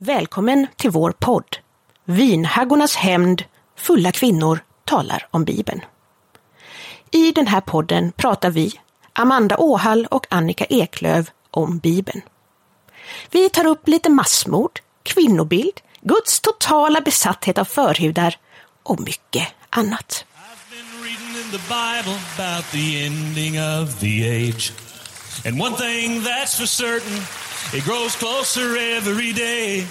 Välkommen till vår podd. Vinhaggornas hämnd, fulla kvinnor talar om Bibeln. I den här podden pratar vi, Amanda Åhall och Annika Eklöv, om Bibeln. Vi tar upp lite massmord, kvinnobild, Guds totala besatthet av förhudar och mycket annat. I've been it grows closer every day.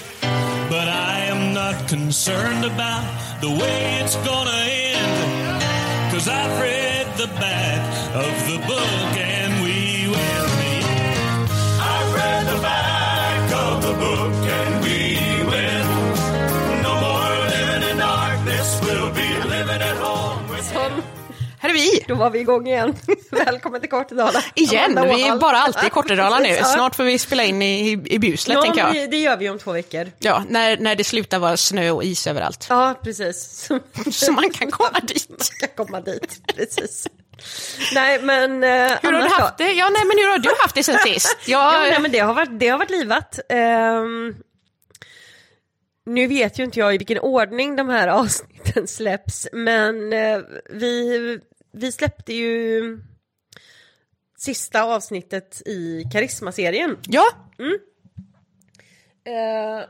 But I am not concerned about the way it's gonna end. Cause I've read the back of the book and we will meet. I've read the back of the book and we Här är vi! då var vi igång igen. Välkommen till Kortedala. Igen, Amanda vi är Åhall. bara alltid i Kortedala nu. Snart får vi spela in i, i Bjuslet, Ja, tänker jag. vi- det gör vi om två veckor. Ja, när, när det slutar vara snö och is överallt. Ja, precis. Så, man kan komma dit. man ska komma dit, precis. Nej, men... eh, Hur har du då? haft det? Ja, nej, men hur har du haft det sen sist? Ja, Jag, nej, men det har varit, det har varit livat. Ehm, nu vet ju inte jag i vilken ordning de här avsnitten släpps, men eh, vi, vi släppte ju sista avsnittet i Karisma-serien. ja, Eh,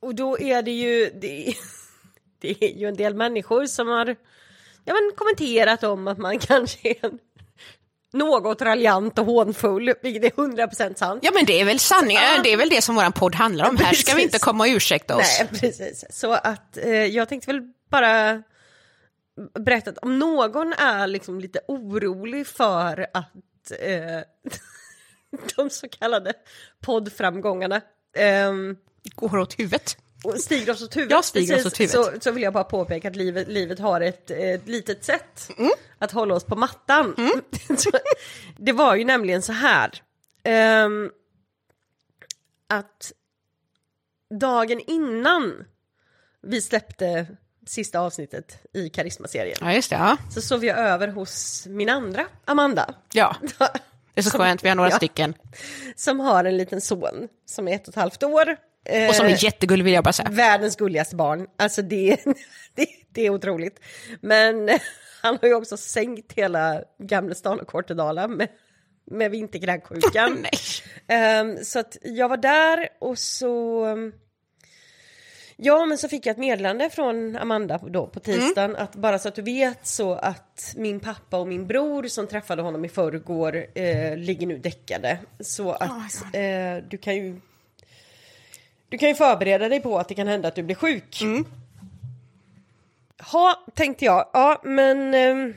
och då är det ju, det, det är ju en del människor som har ja, men kommenterat om att man kanske är en, något raljant och hånfull, vilket är 100% sant. ja, men det är väl sanningen. Det är väl det som vår podd handlar om. Här ska vi inte komma och ursäkta oss. Nej, precis. Så att eh, jag tänkte väl bara berätta att om någon är liksom lite orolig för att eh, de så kallade poddframgångarna ehm, Går åt huvudet. Åt huvudet, Ja, oss precis. Så, så vill jag bara påpeka att livet, livet har ett, ett litet sätt Mm. att hålla oss på mattan. Så, det var ju nämligen så här. ehm, att dagen innan vi släppte sista avsnittet i Karisma-serien Ja, just det. Ja, så sov jag över hos min andra, Amanda. ja. det är så skönt. Vi har några Ja. stycken. Som har en liten son som är ett och ett halvt år. Och som Eh, är jättegullig vill jag bara säga. Världens gulligaste barn. Alltså det, det, det är otroligt. Men han har ju också sänkt hela Gamlestan och Kortedala med, med vinterkräksjukan. Ehm, så att jag var där och så... Ja, men så fick jag ett meddelande från Amanda då på tisdagen att bara så att du vet så att min pappa och min bror som träffade honom i förrgår eh, ligger nu däckade. Så att eh, du kan ju du kan ju förbereda dig på att det kan hända att du blir sjuk. Ja, tänkte jag. Ja, men... ehm,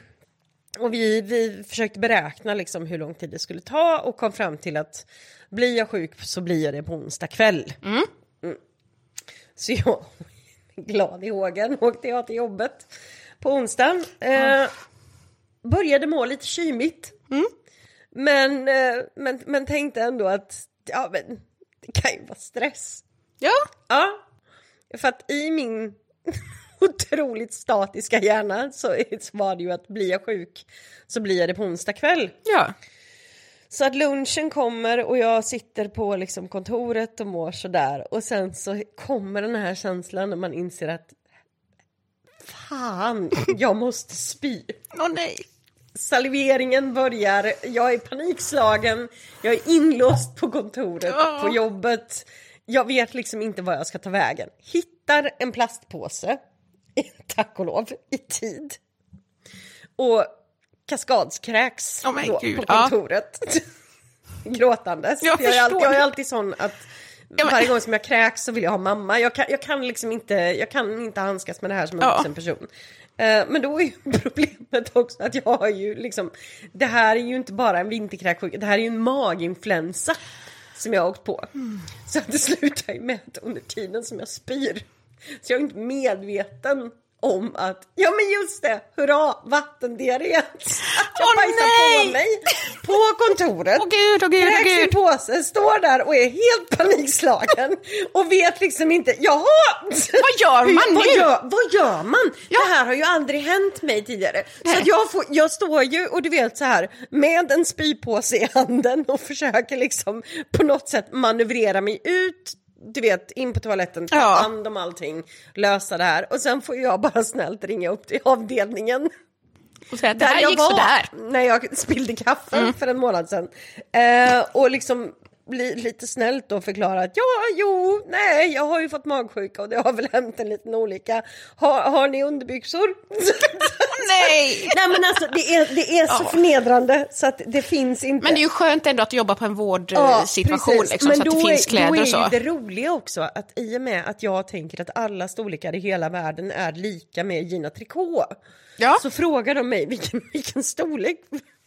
och vi, vi försökte beräkna liksom hur lång tid det skulle ta och kom fram till att blir jag sjuk så blir jag det på onsdag kväll. Mm. Så jag, glad i hågen, åkte jag till jobbet på onsdagen. Eh, började må lite kymigt. Men, eh, men, men tänkte ändå att ja, men, det kan ju vara stress. Ja, Ja, för att i min otroligt statiska hjärna så var det ju att blir jag sjuk så blir jag det på onsdag kväll. ja. Så att lunchen kommer och jag sitter på liksom kontoret och mår sådär och sen så kommer den här känslan när man inser att fan, jag måste spy. Åh nej. Saliveringen börjar, jag är panikslagen, jag är inlåst på kontoret, Ja. på jobbet. Jag vet liksom inte var jag ska ta vägen. Hittar en plastpåse, tack och lov, i tid. Och kaskadskräks men då, på ja. kontoret. Gråtandes. Jag jag, är alltid, jag är alltid sån att varje gång som jag kräks så vill jag ha mamma. Jag kan, jag kan liksom inte, jag kan inte handskas med det här som en Ja. vuxen person. Eh, men då är ju problemet också att jag har ju liksom, det här är ju inte bara en vinterkräksjuka, det här är ju en maginfluensa som jag har åkt på. Så att det slutar ju med att under tiden som jag spyr, så jag är inte medveten om att, ja men just det, hurra, vattendiarré. Att jag Åh, bajsar nej! på mig på kontoret. Åh gud, åh gud, Kräks i gud. påse, står där och är helt panikslagen och vet liksom inte, jaha! Vad gör man vad nu? Gör, vad gör man? Det här har ju aldrig hänt mig tidigare. Så Nej. att jag, får, jag står ju och du vet så här med en spypåse i handen och försöker liksom på något sätt manövrera mig ut du vet, in på toaletten, ta Ja. hand om allting, lösa det här. Och sen får jag bara snällt ringa upp till avdelningen. Och säga att det här jag gick var sådär. Mm. när jag spillde kaffe för en månad sedan. Eh, och liksom bli lite snällt och förklara att ja, jo, nej, jag har ju fått magsjuka och det har väl hänt en liten olycka. Har, har ni underbyxor? Nej! nej men alltså det är, det är så Ja. förnedrande så att det finns inte. Men det är ju skönt ändå att jobba på en Ja, vårdsituation, precis. liksom, Men så att det då finns är- kläder då är och så. ju det roliga också att i och med att jag tänker att alla storlekar i hela världen är lika med Gina Tricot. Ja. Så frågar de mig vilken, vilken storlek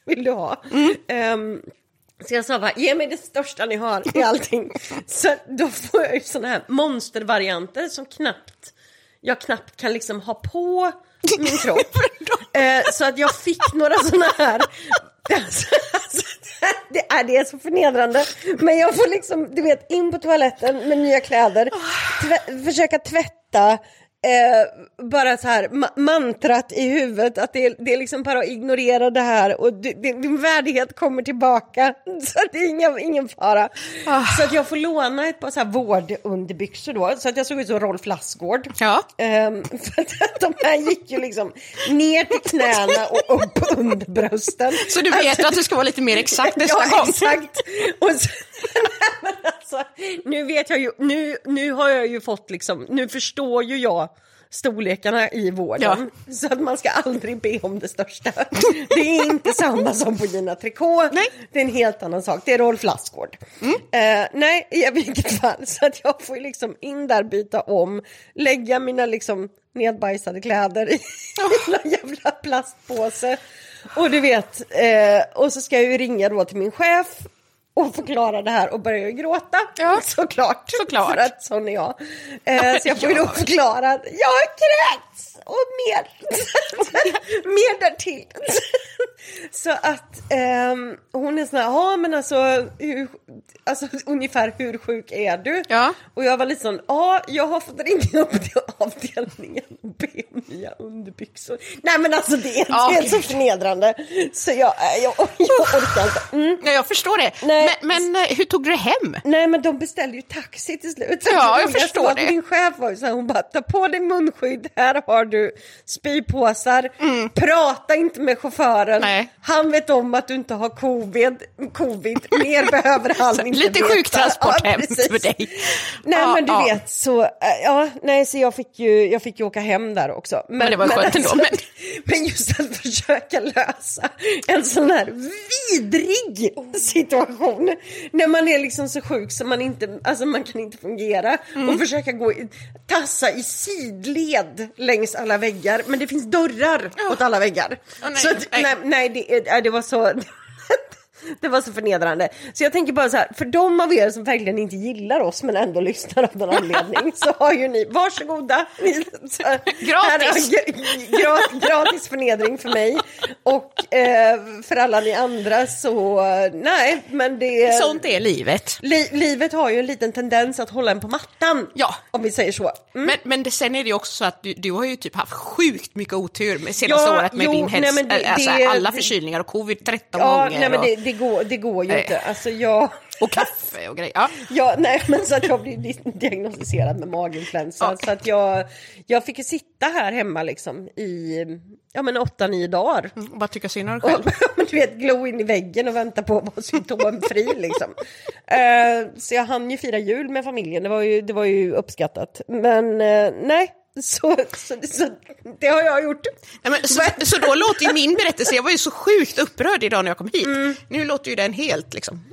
vill du ha? Mm. Ehm, så jag sa bara, ge mig det största ni har i allting. så då får jag ju såna här monstervarianter som knappt, jag knappt kan liksom ha på min kropp. Eh, så att jag fick några såna här Alltså, alltså, det, är, det är så förnedrande. Men jag får liksom, du vet, in på toaletten med nya kläder, tvä, försöka tvätta, eh, bara så här ma- mantrat i huvudet att det, är- det är liksom bara att ignorera det här och det, det, din värdighet kommer tillbaka. Så att det är ingen, ingen fara. Så att jag får låna ett par så här vårdunderbyxor då, så att jag såg ut som Rolf Lassgård. Ja. Ehm, för att de här gick ju liksom ner till knäna och upp under brösten. Så du vet att du ska vara lite mer exakt nästa ja, gång. exakt. Och så, nej, alltså, nu vet jag ju, nu, nu har jag ju fått liksom, nu förstår ju jag storlekarna i vården. Så att man ska aldrig be om det största. Det är inte samma som på Gina Tricot. Nej. Det är en helt annan sak. Det är Rolf Lassgård. Eh, nej, i vilket fall. Så att jag får liksom in där, byta om, lägga mina liksom nedbajsade kläder i en jävla plastpåse. Och du vet, eh, och så ska jag ju ringa då till min chef och förklara det här och börja ju gråta. Ja. Såklart. Såklart. För att sån är jag. Eh, så jag får ju då förklara att jag har kräkts och mer. mer därtill. så att ehm, hon är sån här, ja men alltså, hur, alltså ungefär hur sjuk är du? Ja. Och jag var lite sån, ja jag har fått ringa upp till avdelningen och be om nya underbyxor. Nej men alltså det är, Ja, det är så förnedrande. Så jag, jag, jag orkar inte. Mm. Ja, jag förstår det. Nej. Men, men eh, hur tog du det hem? Nej men de beställde ju taxi till slut. Ja, jag roligaste förstår det. Min chef var ju så här, hon bara ta på dig munskydd, här har du spypåsar, prata inte med chauffören, Mm. Nej. han vet om att du inte har covid, covid. mer behöver han inte Lite veta. sjuktransport hem precis. för dig. Nej Ja, men du ja. vet så, äh, ja nej så jag fick ju, jag fick ju åka hem där också. Men, det var skönt ändå, men- men just att försöka lösa en sån här vidrig situation. När man är liksom så sjuk så man inte, alltså man kan inte fungera. Mm. Och försöka gå, tassa i sidled längs alla väggar. Men det finns dörrar åt alla väggar. Åh, nej, så att, nej. nej, nej det, det var så... Det var så förnedrande. Så jag tänker bara så här, för de av er som verkligen inte gillar oss men ändå lyssnar av någon anledning så har ju ni, varsågoda. Ni, så, här- Gratis. här är gra- gra- gratis förnedring för mig. Och eh, för alla ni andra så, eh, nej men det... Sånt är livet. Li, livet har ju en liten tendens att hålla en på mattan. Ja. Om vi säger så. Mm. Men, men det, sen är det ju också så att du, du har ju typ haft sjukt mycket otur med senaste Ja, året med jo, din hälsa. det- alltså, det- alla det- förkylningar och covid 13 Ja, gånger. nej men och, det, går, det går ju Nej. inte. Alltså jag... och kaffe och grejer. Ja. Ja, nej men så att jag blev di- diagnostiserad med maginfluensa. Ja. Så att jag, jag fick ju sitta här hemma liksom i, ja men åtta, nio dagar. Och bara tycka synd om dig själv. Och, du vet, glo in i väggen och vänta på att vara symptomfri liksom. Eh, så jag hann ju fira jul med familjen, det var ju, det var ju uppskattat. Men eh, nej, så, så, så det har jag gjort. Nej, men, så, så då låter ju min berättelse, jag var ju så sjukt upprörd idag när jag kom hit. Mm. Nu låter ju den helt liksom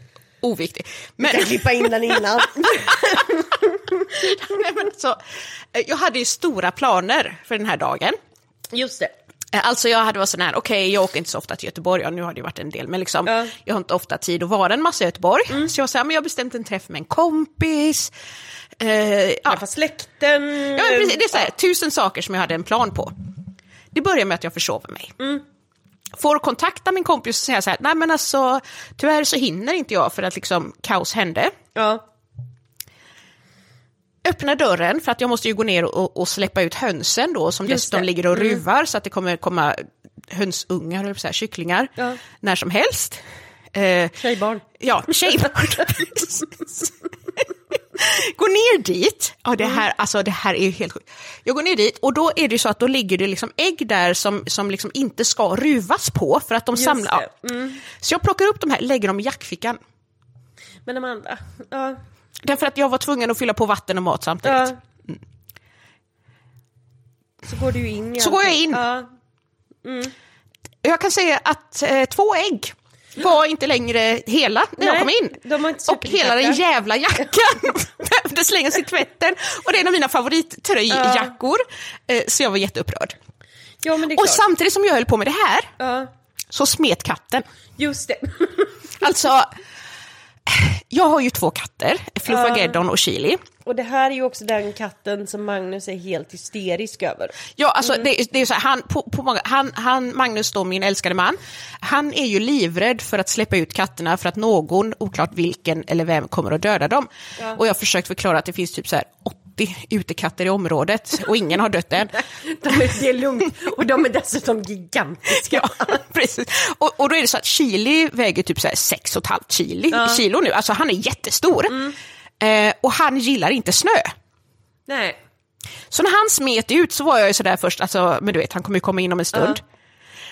oviktig. Men, Jag kan klippa in den innan. nej, men så, eh, jag hade ju stora planer för den här dagen. Just det. Eh, Alltså jag hade varit sån här, okej jag åker inte så ofta till Göteborg, ja, nu har det ju varit en del, men liksom, Ja. jag har inte ofta tid att vara en massa i Göteborg. Så jag sa, men jag har bestämt en träff med en kompis. Eh, ja. Träffa släkten. Ja, men precis, det är så här, tusen saker som jag hade en plan på. Det börjar med att jag försover mig. Får kontakta min kompis och säga så här, nej men alltså tyvärr så hinner inte jag för att liksom kaos hände. Ja. Öppnar dörren för att jag måste ju gå ner och, och släppa ut hönsen då som Just dessutom det. ligger och ruvar så att det kommer komma hönsungar, eller så här, kycklingar, Ja. när som helst. Eh, Tjejbarn. Ja, tjejbarn. går ner dit, ja det här, alltså det här är ju helt sjukt. Jag går ner dit och då är det så att då ligger det liksom ägg där som, som liksom inte ska ruvas på för att de samlar. Mm. Så jag plockar upp de här, lägger dem i jackfickan. Men Amanda, ja, Därför att jag var tvungen att fylla på vatten och mat samtidigt. ja. Så går du in Så går jag in. Ja. Jag kan säga att eh, två ägg var inte längre hela när jag Nej, kom in. och hela den jävla jackan behövde slängas i tvätten. Och det är en av mina favorittröjjackor. Eh, så jag var jätteupprörd. Ja, Och klart. samtidigt som jag höll på med det här Ja, så smet katten. just det. Alltså, jag har ju två katter, Fluffageddon och Chili. Och det här är ju också den katten som Magnus är helt hysterisk över. Ja, alltså det, är- det är så här, han, på, på många, han, han, Magnus då, min älskade man, han är ju livrädd för att släppa ut katterna för att någon, oklart vilken eller vem, kommer att döda dem. Och jag har försökt förklara att det finns typ så här 80 utekatter i området och ingen har dött än. De är, det är lugnt. Och de är dessutom gigantiska. Ja, precis. Och, och då är det så att Chili väger typ så här 6,5 kilo, kilo nu, alltså han är jättestor. Eh, och han gillar inte snö. Nej. Så när han smet ut så var jag ju sådär först, alltså, men du vet, han kommer ju komma in om en stund.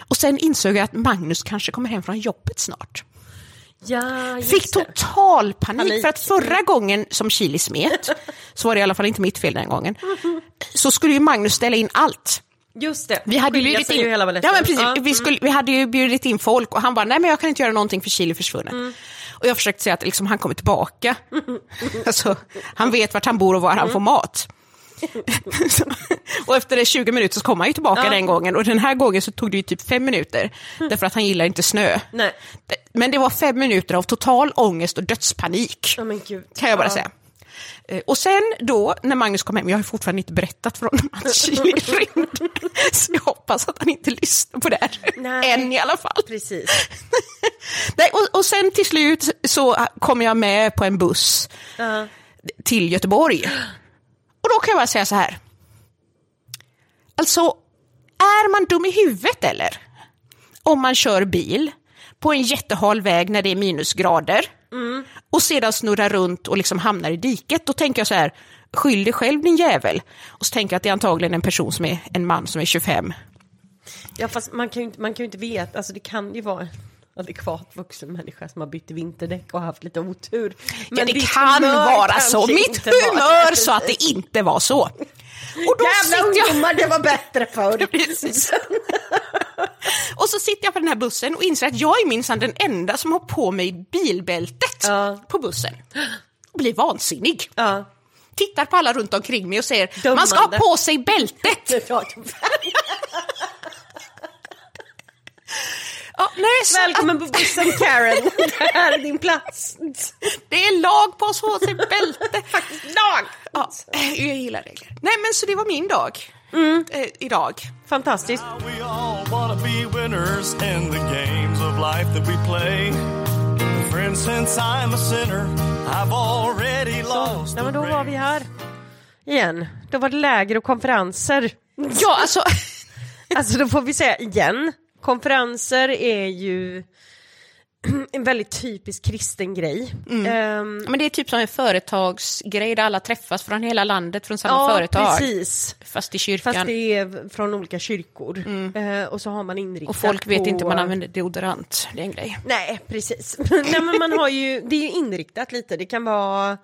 Och sen insåg jag att Magnus kanske kommer hem från jobbet snart. Ja, Fick total panik, Panik. för att förra gången som Chili smet, så var det i alla fall inte mitt fel den gången, så skulle ju Magnus ställa in allt. Just det. Vi hade, bjudit in, ju hela ja, men precis, Ja. Vi, skulle, vi hade ju bjudit in folk och han bara, nej men jag kan inte göra någonting för Chili försvunnen. Mm. Och jag försökte säga att liksom, han kommer tillbaka. alltså, han vet vart han bor och var Mm. han får mat. Och efter det 20 minuter så kom han ju tillbaka Ja. den gången och den här gången så tog det ju typ fem minuter. Därför att han gillar inte snö. Nej. Men det var fem minuter av total ångest och dödspanik. Gud. Kan jag bara Ja. säga. Eh, Och sen då, när Magnus kom hem, jag har fortfarande inte berättat för honom att Chili rymde. Så jag hoppas att han inte lyssnar på det här. Nej. Än i alla fall. Precis. Nej, och, och sen till slut så kom jag med på en buss Ja. till Göteborg. Och då kan jag bara säga så här. Alltså, är man dum i huvudet eller? Om man kör bil på en jättehal väg när det är minusgrader och sedan snurrar runt och liksom hamnar i diket, då tänker jag så här, skyll dig själv din jävel. Och så tänker jag att det är antagligen en person som är en man som är 25. Ja, fast man kan ju inte, man kan ju inte veta, alltså det kan ju vara adekvat vuxen människa som har bytt vinterdäck och haft lite otur. Men det ditt kan vara så. Mitt humör det. sa att det inte var så. Och då Jävla sitter jag... ungdomar, det var bättre förr. Och så sitter jag på den här bussen och inser att jag är minsann den enda som har på mig bilbältet Ja. på bussen. Och blir vansinnig. Ja. Tittar på alla runt omkring mig och säger Dömande. man ska ha på sig bältet. Ja, nej, så Välkommen på bussen Karen, det här är din plats. det är lag på på sig bälte. Lag! Ja, jag gillar regler. Nej men så det var min dag. Eh, idag. Fantastiskt. We all wanna be winners in the games of life that we play. Friends, since I'm a sinner, I've already lost Ja, men då var vi här igen. Då var det läger och konferenser. Ja, alltså. Alltså då får vi säga igen. Konferenser är ju en väldigt typisk kristen grej. Ehm, Men det är typ som en företagsgrej där alla träffas från hela landet från samma ja, företag. precis. Fast i kyrkan. Fast det är från olika kyrkor. Eh, och så har man inriktat Och folk vet på... inte man använder deodorant. Det är en grej. Nej, precis. Nej, men man har ju, det är ju inriktat lite. Det kan vara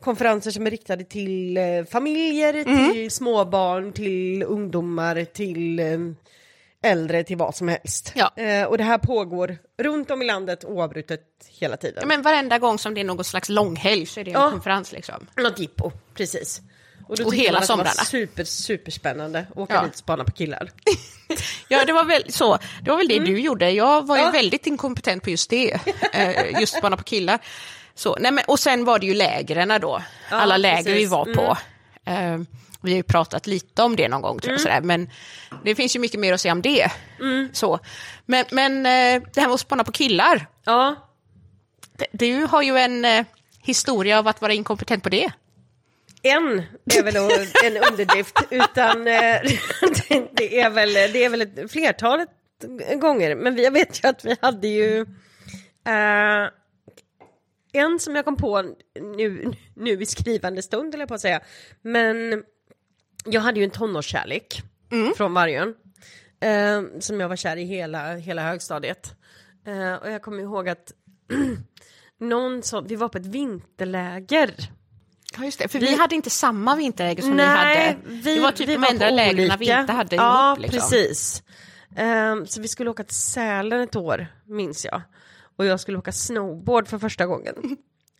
konferenser som är riktade till eh, familjer, Mm. till småbarn, till ungdomar, till eh, äldre, till vad som helst. Ja. Eh, och det här pågår runt om i landet oavbrutet hela tiden. Ja, men varenda gång som det är någon slags långhelg så är det en Ja. konferens liksom. Något jippo, precis. Och, då Och hela att det var somrarna. Super, superspännande. Åka Ja. dit och spana på killar. Ja, det var väl så. Det var väl det du gjorde. Jag var ju Ja. väldigt inkompetent på just det. Eh, just spana på killar. Så, nej, men, och sen var det ju lägren då. Alla läger vi precis. var på. Eh, vi har ju pratat lite om det någon gång, tror jag, sådär. men det finns ju mycket mer att säga om det. Så. Men, men eh, det här med att spana på killar, Ja, du har ju en eh, historia av att vara inkompetent på det. en är väl en underdrift, utan eh, det är väl, det är väl ett flertalet gånger. Men vi, jag vet ju att vi hade ju, eh, en som jag kom på nu, nu i skrivande stund, eller på att säga. Men jag hade ju en tonårskärlek från Vargön. Eh, som jag var kär i hela, hela högstadiet. Eh, och jag kommer ihåg att någon som, vi var på ett vinterläger. Ja, just det. För vi, hade inte samma vinterläger som Nej, ni hade. vi, det var typ vi de enda lägren vi inte hade Ja, ihop. Liksom. precis. Ehm, så vi skulle åka till Sälen ett år, minns jag. Och jag skulle åka snowboard för första gången.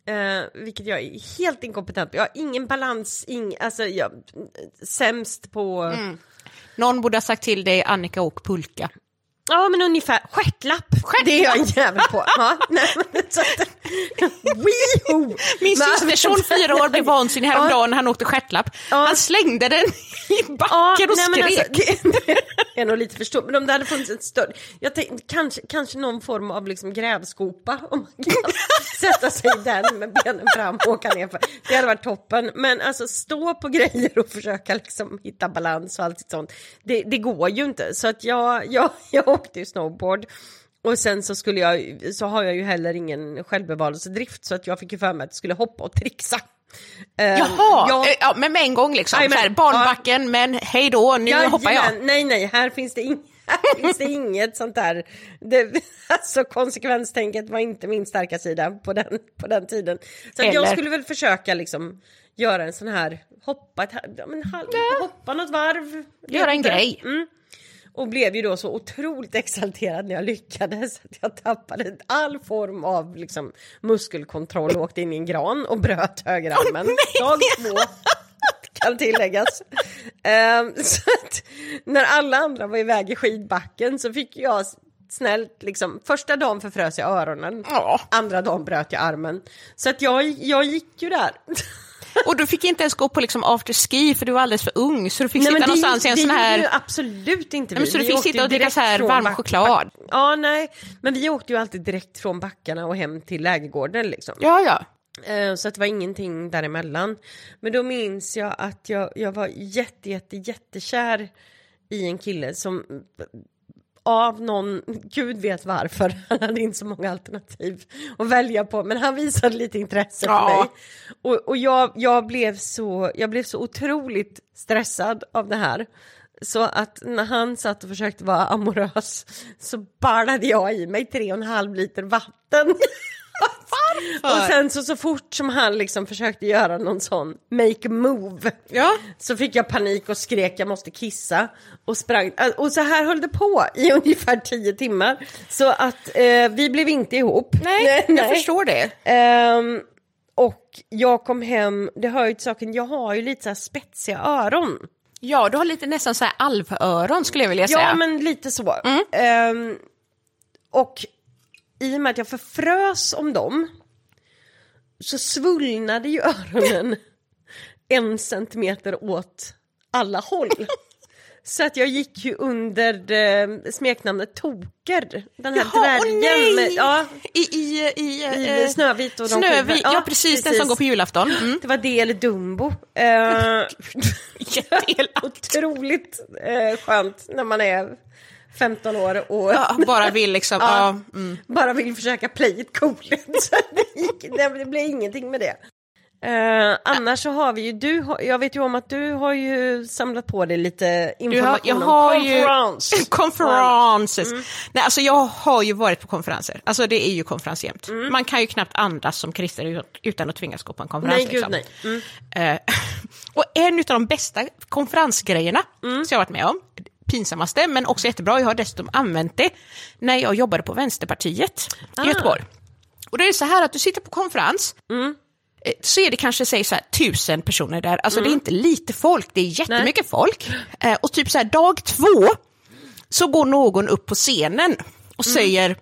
Uh, vilket jag är helt inkompetent på. Jag har ingen balans, ing, alltså jag sämst på... Mm. Någon borde ha sagt till dig Annika och pulka. Ja men ungefär, stjärtlapp, det är jag en jävel på. Ja, nej, men, så att! Min Men- systerson, fyra år, blev vansinnig häromdagen när han åkte stjärtlapp. Ja. Han slängde den i Ja, backen och nej, men skrek. alltså, det, det är nog lite förstått, men om det hade funnits ett större, jag tänkte kanske, kanske någon form av liksom grävskopa, om man kan sätta sig i den med benen fram och åka ner för. Det hade varit toppen, men alltså stå på grejer och försöka liksom hitta balans och allt sånt, det, det går ju inte. Så att jag, jag, jag åkte ju snowboard. Och sen så skulle jag, så har jag ju heller ingen självbevarelsedrift så att jag fick ju för mig att jag skulle hoppa och trixa. Ehm, Jaha, jag- eh, ja, men med en gång liksom. Jajamän. så här, barnbacken, men hej då, nu hoppar jag. Nej, nej, här finns det, ing- här finns det inget sånt där. Det, alltså konsekvenstänket var inte min starka sida på den, på den tiden. Så att jag Eller? skulle väl försöka liksom göra en sån här, hoppa, ett, ja, men, hoppa något varv. Göra en grej. Mm. Och blev ju då så otroligt exalterad när jag lyckades att jag tappade all form av liksom, muskelkontroll och åkte in i en gran och bröt högerarmen. Dag två kan tilläggas. Ehm, så att när alla andra var iväg i skidbacken så fick jag snällt liksom, första dagen förfrös jag öronen, Ja. andra dagen bröt jag armen. Så att jag, jag gick ju där. Och du fick inte ens gå på liksom afterski för du var alldeles för ung så du fick Nej, sitta det, någonstans i en det sån här... ju absolut inte Nej, vi. så du Vi fick sitta och dricka så här varm choklad? Ja, nej, men vi åkte ju alltid direkt från backarna och hem till lägergården liksom. Ja, ja. Eh, Så att det var ingenting däremellan. Men då minns jag att jag, jag var jätte, jätte, jättekär i en kille som av någon, gud vet varför, han hade inte så många alternativ att välja på, men han visade lite intresse för Ja. mig. Och, och jag, jag, blev så, jag blev så otroligt stressad av det här. Så att när han satt och försökte vara amorös så ballade jag i mig tre och en halv liter vatten. Och sen så, så fort som han liksom försökte göra någon sån make a move Ja. så fick jag panik och skrek jag måste kissa och sprang. Äh, Och så här höll det på i ungefär tio timmar. Så att eh, vi blev inte ihop. Nej, jag förstår det. Ehm, och jag kom hem, det hör ju till saken, jag har ju lite så här spetsiga öron. Ja, du har lite nästan så här alvöron skulle jag vilja säga. Ja, men lite så. Ehm, och i och med att jag förfrös om dem så svullnade ju öronen en centimeter åt alla håll. Så att jag gick ju under eh, smeknamnet Toker, den här Jaha, dvärgen. med, ja, I, i, i, i eh, Snövit och de Snövit, sju- ja, precis, den som går på julafton. Mm. Det var det eller Dumbo. Eh, otroligt eh, skönt när man är 15 år och Ja, bara vill liksom, ja. mm. bara vill försöka play it cool. Så det, gick, det, blev ingenting med det. Eh, annars så har vi ju, du, jag vet ju om att du har ju samlat på dig lite information har, om har ju... konferens. Konferenses. Mm. Nej, alltså jag har ju varit på konferenser. Alltså det är ju konferens jämt. Mm. Man kan ju knappt andas som kristen ut- utan att tvingas gå på en konferens. Nej, gud liksom. nej. Mm. Eh, och en av de bästa konferensgrejerna Mm. som jag varit med om, pinsammaste men också jättebra, jag har dessutom använt det när jag jobbade på Vänsterpartiet Ah. i Göteborg. Och då är det så här att du sitter på konferens, Mm. eh, så är det kanske säg så här, tusen personer där, alltså det är inte lite folk, det är jättemycket folk. Eh, och typ så här dag två så går någon upp på scenen och Mm. säger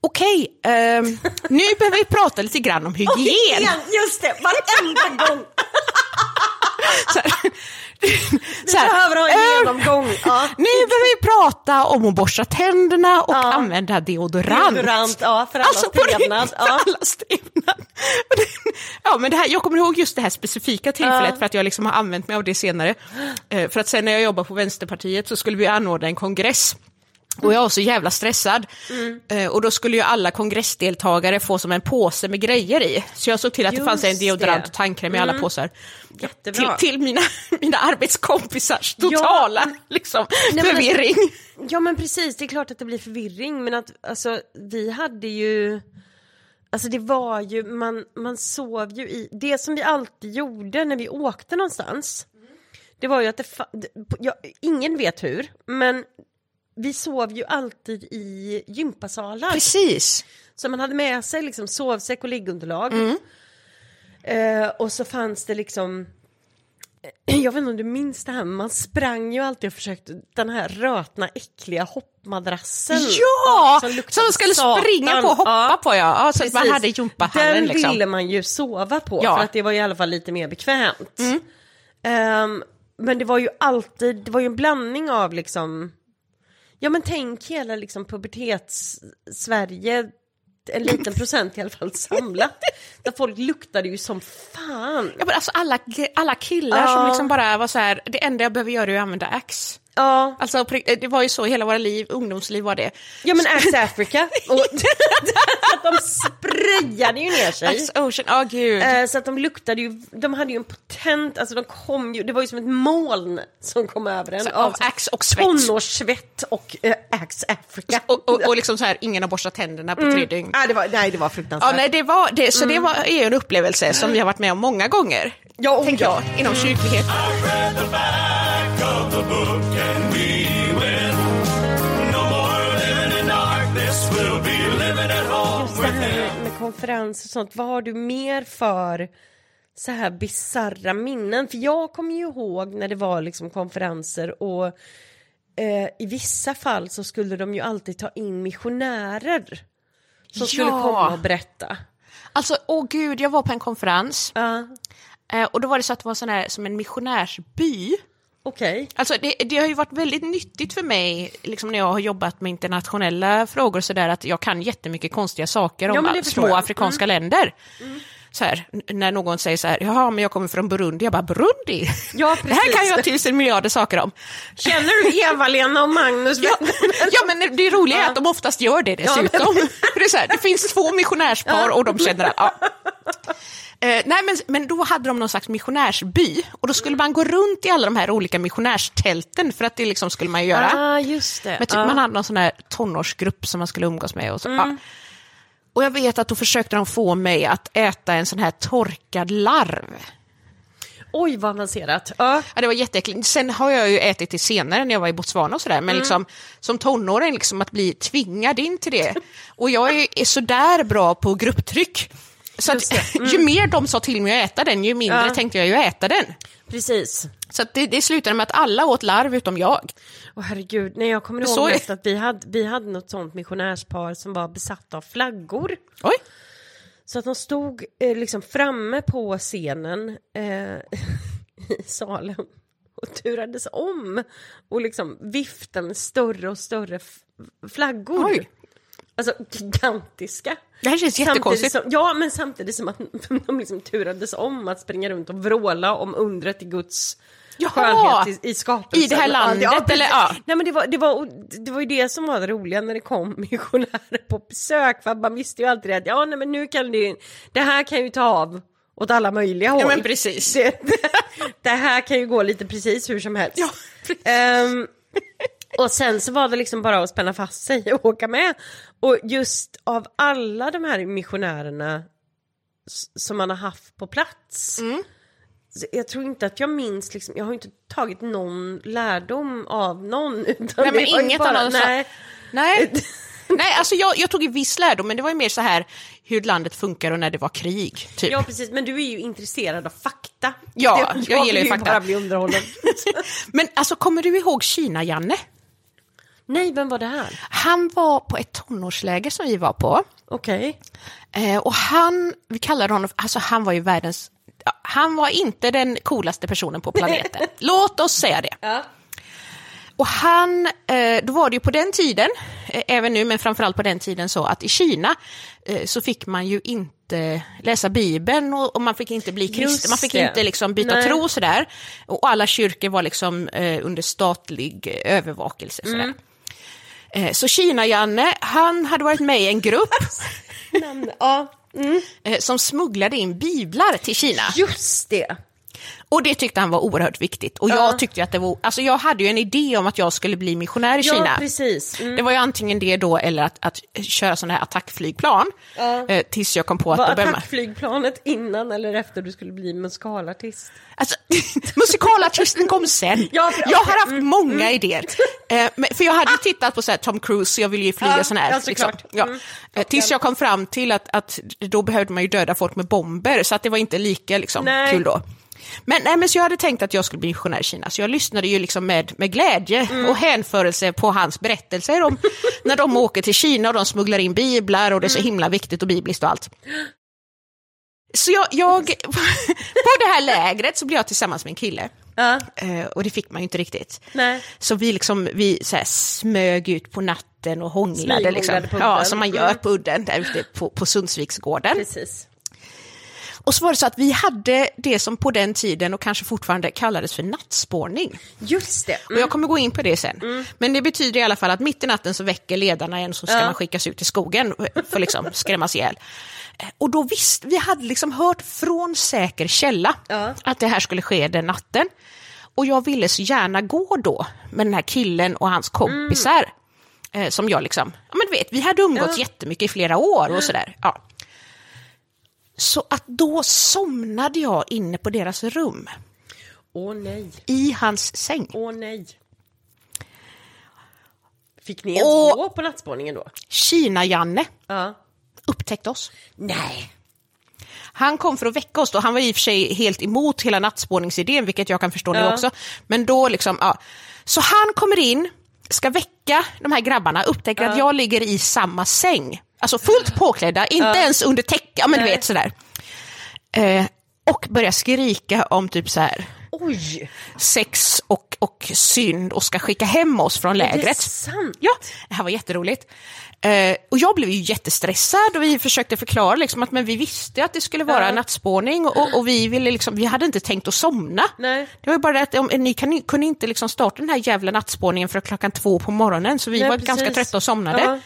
Okej, ehm, nu behöver vi prata lite grann om hygien. Igen, just det, varenda gång. Så här, så här, behöver ha en "Eh, genomgång. Ja. Nu behöver vi prata om att borsta tänderna och Ja. använda deodorant. Deodorant, ja, för allas Alltså trevnad. Ja. allas trevnad. Ja, men det här, jag kommer ihåg just det här specifika tillfället Ja. för att jag liksom har använt mig av det senare. Eh, För att sen när jag jobbade på Vänsterpartiet så skulle vi anordna en kongress. Och jag var så jävla stressad. Mm. Eh, och då skulle ju alla kongressdeltagare få som en påse med grejer i. Så jag såg till att det fanns en Just deodorant. Mm. och tandkräm i alla påsar. Till, Jättebra. till mina, mina arbetskompisars totala liksom, Nej, men alltså- förvirring. Ja men precis, det är klart att det blir förvirring men att alltså vi hade ju Alltså det var ju, man, man sov ju i, det som vi alltid gjorde när vi åkte någonstans Det var ju att det, fa- det ja, ingen vet hur, men vi sov ju alltid i gympasalar. Precis. Så man hade med sig liksom sovsäck och liggunderlag. Mm. Eh, och så fanns det liksom jag vet inte om du minns det här, men man sprang ju alltid och försökte den här rötna äckliga hoppmadrassen. Ja! som Som man skulle satan. springa på och hoppa Ja, på ja. ja så att man precis. hade gympahallen Den liksom. ville man ju sova på, Ja. Mm. för att det var i alla fall lite mer bekvämt. Ehm, men det var ju alltid, det var ju en blandning av liksom, ja men tänk hela liksom pubertets-Sverige, en liten procent i alla fall samlat. Där folk luktade ju som fan. Ja, men alltså alla, alla killar Ja. som liksom bara var så här, det enda jag behöver göra är att använda Axe. Ja, Alltså det var ju så hela våra liv, ungdomsliv var det. ja men Axe Africa. Och att de sprayade ju ner sig. Axe Ocean, åh gud. Eh, så att de luktade ju, de hade ju en potent, alltså de kom ju, det var ju som ett moln som kom över en. Så, av Axe och svett. Tonårssvett och äh, Axe Africa. Och, och, och liksom så här, ingen har borstat tänderna på tre dygn. nej, det var, nej, det var Ja, fruktansvärt. nej, det var, det, så det var, är ju en upplevelse som vi har varit med om många gånger. Ja, och tänker ja. jag, inom kyrklighet. Konferenser och sånt, vad har du mer för så här bisarra minnen? För jag kommer ju ihåg när det var liksom konferenser och eh, i vissa fall så skulle de ju alltid ta in missionärer som skulle Ja. komma och berätta. Alltså, åh gud, jag var på en konferens eh, och då var det så att det var sån här, som en missionärsby. Okej. Alltså det, det har ju varit väldigt nyttigt för mig, liksom när jag har jobbat med internationella frågor sådär, att jag kan jättemycket konstiga saker Ja, om men det förstår små jag. afrikanska länder. Så här, när någon säger så här, jaha, men jag kommer från Burundi, jag bara, Burundi? Ja, det här kan precis. jag tusen miljarder saker om. Känner du Eva-Lena och Magnus? Ja, ja, men det roliga är att de oftast gör det dessutom. det, är så här, det finns två missionärspar och de känner att, ja. Eh, nej, men, men då hade de någon slags missionärsby och då skulle man gå runt i alla de här olika missionärstälten för att det liksom skulle man göra. Ah, just det. Men typ, Ja. Man hade någon sån här tonårsgrupp som man skulle umgås med. Och, så, ja. och jag vet att då försökte de få mig att äta en sån här torkad larv. Oj, vad avancerat. Ja. Ja, det var jätteäckligt. Sen har jag ju ätit det senare när jag var i Botswana och sådär, men liksom, som tonåring, liksom, att bli tvingad in till det. Och jag är, är sådär bra på grupptryck. Så att, ju mer de sa till mig att äta den, ju mindre Ja. tänkte jag ju äta den. Precis. Så det, det slutade med att alla åt larv utom jag. Åh herregud, nej jag kommer Så ihåg att vi hade, vi hade något sånt missionärspar som var besatta av flaggor. Oj! Så att de stod eh, liksom framme på scenen eh, i salen och turades om och liksom viftade med större och större flaggor. Oj. Alltså gigantiska. Det här känns jättekonstigt. Som, ja, men samtidigt som att de liksom turades om att springa runt och vråla om undret i Guds Jaha! skönhet i, i skapelsen. I det här landet, Ja, eller? Ja. Nej, men det, var, det, var, det var ju det som var det roliga när det kom missionärer på besök. För man visste ju alltid att ja, nej, men nu kan det, det här kan ju ta av åt alla möjliga håll. men precis. Det, det, det här kan ju gå lite precis hur som helst. Ja, precis. Ehm, och sen så var det liksom bara att spänna fast sig och åka med. Och just av alla de här missionärerna som man har haft på plats. Mm. Jag tror inte att jag minns, liksom, jag har inte tagit någon lärdom av någon. Utan Nej, men inget bara, sa- nej. Nej, Nej alltså jag, jag tog ju viss lärdom, men det var ju mer så här hur landet funkar och när det var krig. Typ. Ja precis, men du är ju intresserad av fakta. Ja, Det- jag gillar ju fakta. bara bli underhållen. Men alltså, kommer du ihåg Kina-Janne? Nej, vem var det här? Han var på ett tonårsläger som vi var på. Okej. Eh, och han, vi kallade honom, alltså han var ju världens, han var inte den coolaste personen på planeten. Låt oss säga det. Ja. Och han, eh, då var det ju på den tiden, eh, även nu, men framförallt på den tiden så att i Kina eh, så fick man ju inte läsa Bibeln och, man fick inte bli kristen, man fick inte liksom byta Nej. tro sådär. Och alla kyrkor var liksom under statlig övervakelse. Sådär. Eh, så Kina-Janne, han hade varit med i en grupp Namn, ja, eh, som smugglade in biblar till Kina. just det. Och det tyckte han var oerhört viktigt. Och Ja. jag tyckte att det var, alltså jag hade ju en idé om att jag skulle bli missionär i Ja, Kina. precis. Mm. Det var ju antingen det då eller att, att köra sådana här attackflygplan. Eh, tills jag kom på att Var attackflygplanet innan eller efter du skulle bli musikalartist? Alltså, musikalartisten kom sen. Ja, för- jag har haft mm, många idéer. Eh, för jag hade ju tittat på så här, Tom Cruise, jag ville ju flyga Ja, sån här. ja, liksom. ja. Mm, Eh, tills jag kom fram till att, att då behövde man ju döda folk med bomber, så att det var inte lika liksom, Nej. kul då. Men, nej, men så jag hade tänkt att jag skulle bli missionär i Kina, så jag lyssnade ju liksom med, med glädje Mm. och hänförelse på hans berättelser om när de åker till Kina och de smugglar in biblar och det är så Mm. himla viktigt och bibliskt och allt. Så jag, jag på det här lägret så blev jag tillsammans med en kille. Ja, Eh, och det fick man ju inte riktigt. nej. Så vi, liksom, vi så här, smög ut på natten och hånglade. Liksom. Ja, som man gör Mm. på udden där ute på, på Sundsviksgården. Precis. Och så var det så att vi hade det som på den tiden och kanske fortfarande kallades för nattspårning. Just det. Och jag kommer gå in på det sen. Men det betyder i alla fall att mitt i natten så väcker ledarna en så ska Ja. man skickas ut i skogen för att liksom skrämmas ihjäl. Och då visste vi hade liksom hört från säker källa Ja. att det här skulle ske den natten. Och jag ville så gärna gå då med den här killen och hans kompisar. Eh, som jag liksom, ja men du vet, vi hade umgåtts Ja. jättemycket i flera år och sådär. Ja. Så att då somnade jag inne på deras rum, Åh nej, i hans säng. åh nej. Fick ni ens Och- gå på nattspåningen då? Kina-Janne Ja. upptäckte oss. Nej. Han kom för att väcka oss då. Han var i och för sig helt emot hela nattspåningsidén, vilket jag kan förstå nu Ja. också. Men då liksom, ja. Så han kommer in, ska väcka de här grabbarna, upptäcker att jag ligger i samma säng. Alltså fullt påklädda, inte ens under täcke, ja men du Nej. vet sådär. Eh, och börjar skrika om typ så här Oj! sex och, och synd och ska skicka hem oss från Är det lägret. sant? Ja, det här var jätteroligt. Eh, och jag blev ju jättestressad och vi försökte förklara liksom att men vi visste att det skulle vara Ja. nattspåning och, och vi, ville liksom, vi hade inte tänkt att somna. Nej. Det var ju bara det att om, ni kan, kunde inte liksom starta den här jävla nattspåningen för klockan två på morgonen så vi Nej, var precis. ganska trötta och somnade. Ja.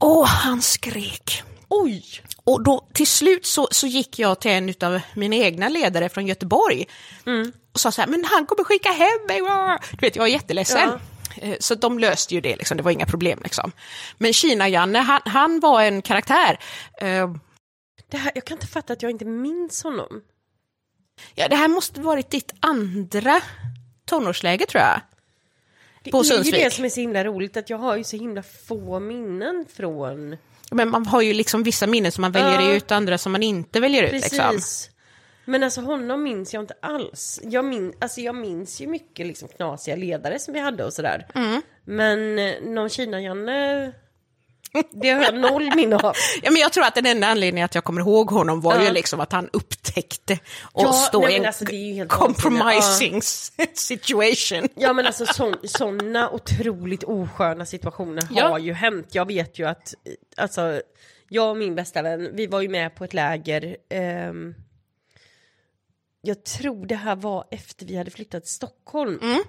Och han skrek. Oj! Och då till slut så, så gick jag till en av mina egna ledare från Göteborg och sa så här, men han kommer skicka hem mig. va?" Du vet, jag är jätteledsen. Eh, Så de löste ju det, liksom. det var inga problem. Liksom. Men Kina-Janne, han, han var en karaktär. Eh, Det här, jag kan inte fatta att jag inte minns honom. Ja, det här måste varit ditt andra tonårsläge tror jag. Det På är ju Sundsvik. det som är så himla roligt, att jag har ju så himla få minnen från... Men man har ju liksom vissa minnen som man väljer Ja. ut, andra som man inte väljer ut. Precis. Liksom. Men alltså honom minns jag inte alls. Jag, min, alltså, jag minns ju mycket liksom, knasiga ledare som vi hade och sådär. Mm. Men eh, någon Kina-Janne, det har jag noll minne av. Ja, men jag tror att den enda anledningen att jag kommer ihåg honom var Ja. ju liksom att han upptäckte och Ja, stå nej, i en alltså, compromising situation. Ja men alltså sådana otroligt osköna situationer Ja. har ju hänt. Jag vet ju att, alltså, jag och min bästa vän, vi var ju med på ett läger. ehm, jag tror det här var efter vi hade flyttat till Stockholm. Mm.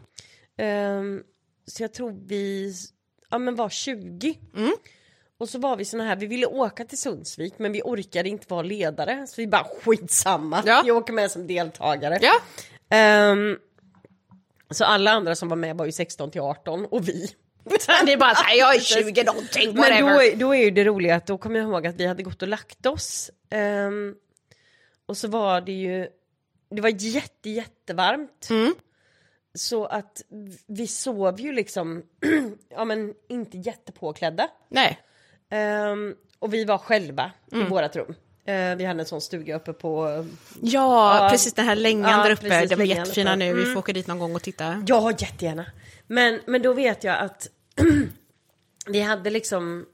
Ehm, så jag tror vi ja, men var 20. Mm. Och så var vi såna här, vi ville åka till Sundsvik men vi orkade inte vara ledare. Så vi bara skitsamma, Ja. jag åker med som deltagare. Ja, Ehm, så alla andra som var med var ju 16 till 18 och vi. det är bara så här, jag är 20 någonting, Men whatever. då, är- då är ju det roliga att då kommer jag ihåg att vi hade gått och lagt oss. Ehm, och så var det ju, det var jätte jättevarmt. Mm. Så att vi sov ju liksom, ja men inte jättepåklädda. Nej. Ehm, och vi var själva Mm. i vårat rum. Ehm, vi hade en sån stuga uppe på Ja, Ja. precis den här längan där uppe, precis, den var jättefina nu, vi Mm. får åka dit någon gång och titta. Ja, jättegärna. Men, men då vet jag att vi hade liksom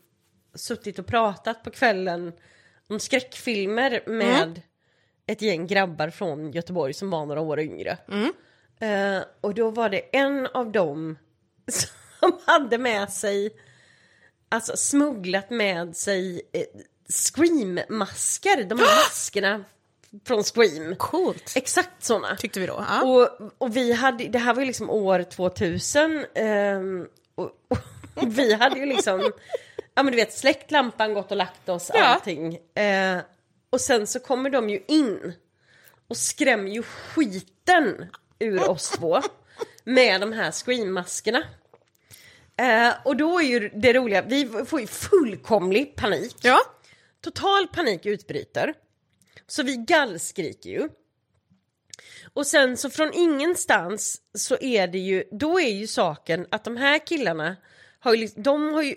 suttit och pratat på kvällen om skräckfilmer med ett gäng grabbar från Göteborg som var några år yngre. Eh, och då var det en av dem som hade med sig, alltså smugglat med sig eh, Scream-masker, de här maskerna från Scream. Coolt, Exakt såna. tyckte vi då. Ja. Och, och vi hade, det här var ju liksom år 2000 ehm, och, och Vi hade ju liksom, ja men du vet, släckt lampan, gått och lagt oss, Ja. allting. Eh, och sen så kommer de ju in och skrämmer ju skiten ur oss två med de här screammaskerna. Eh, och då är ju det roliga, vi får ju fullkomlig panik. Ja. Total panik utbryter. Så vi gallskriker ju. Och sen så från ingenstans så är det ju, då är ju saken att de här killarna har ju, liksom- de har ju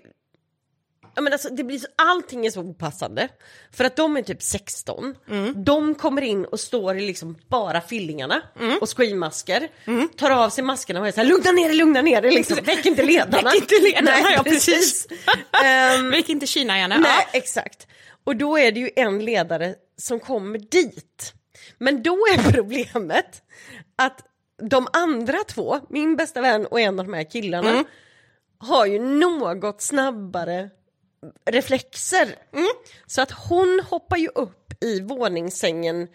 Ja, men alltså, det blir så, allting är så opassande. För att de är typ 16. De kommer in och står i liksom bara fillingarna och screammasker. Tar av sig maskerna och är så här, lugna ner er, lugna ner er, liksom. väck inte ledarna. Väck inte ledarna, Nej, ja, precis. Ehm, Vilk inte Kina gärna. Nej, Ja. exakt. Och då är det ju en ledare som kommer dit. Men då är problemet att de andra två, min bästa vän och en av de här killarna, Mm. har ju något snabbare reflexer. Så att hon hoppar ju upp i våningssängen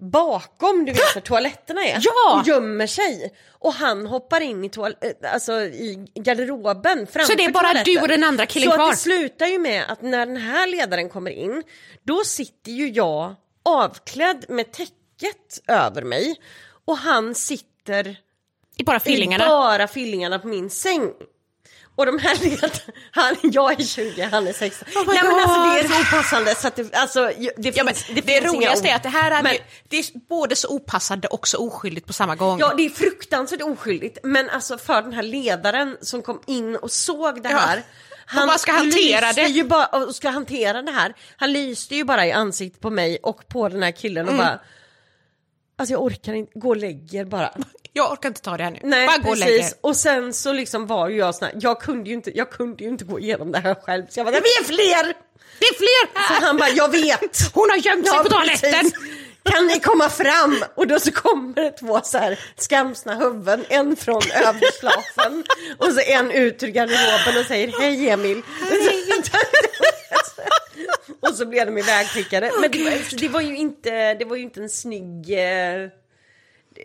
bakom, du vet var toaletterna är, Ja! och gömmer sig. Och han hoppar in i, toal- eh, alltså, i garderoben framför Så det är bara toaletten. du och den andra killen Så kvar? att det slutar ju med att när den här ledaren kommer in, då sitter ju jag avklädd med täcket över mig och han sitter I bara i fillingarna. bara fillingarna på min säng. Och de här ledarna, han, jag är 20, han är 16. Oh Nej men alltså det är så opassande så att det, alltså, ju- det, Ja, finns, det det, finns roligaste är att det här är, Men- det är både så opassande och så oskyldigt på samma gång. Ja, det är fruktansvärt oskyldigt. Men alltså för den här ledaren som kom in och såg det Ja. här. Och bara ska hantera det. Ju bara, och ska hantera det här. Han lyste ju bara i ansiktet på mig och på den här killen och Mm. bara... Alltså jag orkar inte, gå och lägg er bara. Jag orkar inte ta det här nu. Nej bara gå och precis, och sen så liksom var ju jag sån här, jag kunde ju inte, jag kunde ju inte gå igenom det här själv. Så jag bara, vi är fler! Det är fler! Så han bara, jag vet! Hon har gömt sig Ja, på toaletten! precis. Kan ni komma fram? Och då så kommer det två så här skamsna huvuden, en från överslafen och så en ut ur garderoben och säger hej Emil. och så blev de ivägskickade. Men det var, det var ju inte, det var ju inte en snygg, eh,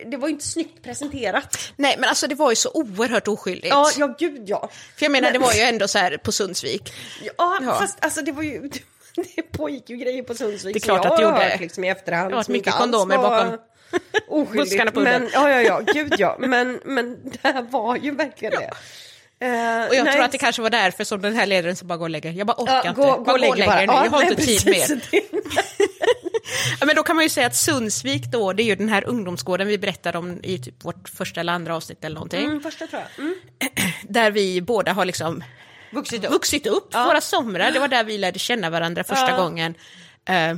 det var ju inte snyggt presenterat. Nej men alltså det var ju så oerhört oskyldigt. Ja, ja gud ja. För jag menar det var ju ändå så här på Sundsvik. Ja, Ja. fast alltså det var ju, det pågick ju grejer på Sundsvik Det är som klart jag att det har gjorde. hört liksom i efterhand. Det har varit som mycket kondomer var bakom Oskyldigt. buskarna på men, ja, ja, ja, gud ja. Men, men det här var ju verkligen det. Eh, Och jag nej, tror att det kanske var därför som den här ledaren som bara går och lägger. Jag bara orkar ja, inte. gå, bara gå och lägg dig bara. er nu. Jag har nej, inte tid mer. Ja, men då kan man ju säga att Sundsvik då, det är ju den här ungdomsgården vi berättade om i typ vårt första eller andra avsnitt eller någonting. Mm, första tror jag. Mm. Där vi båda har liksom Vuxit upp. vuxit upp våra somrar. Det var där vi lärde känna varandra första Ja. gången. Eh,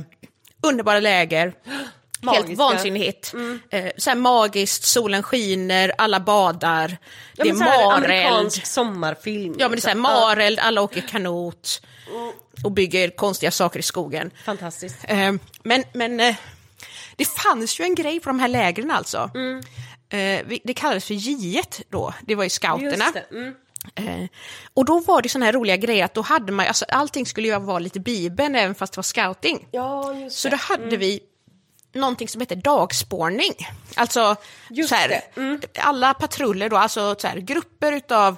underbara läger. Magiska. Helt vansinnigt. Så här magiskt, solen skiner, alla badar. Ja, det är mareld. Amerikansk sommarfilm. Ja men det är så här liksom. mareld, alla åker kanot och bygger konstiga saker i skogen. Fantastiskt. Eh, men men eh, det fanns ju en grej på de här lägren alltså. Eh, vi- det kallades för J1 då, det var ju scouterna. Mm. Eh, och då var det såna här roliga grejer att då hade man, alltså allting skulle ju vara lite bibeln även fast det var scouting. Ja, just Så det. då hade vi någonting som heter dagspårning. Alltså Just så här, mm. alla patruller då, alltså så här, grupper utav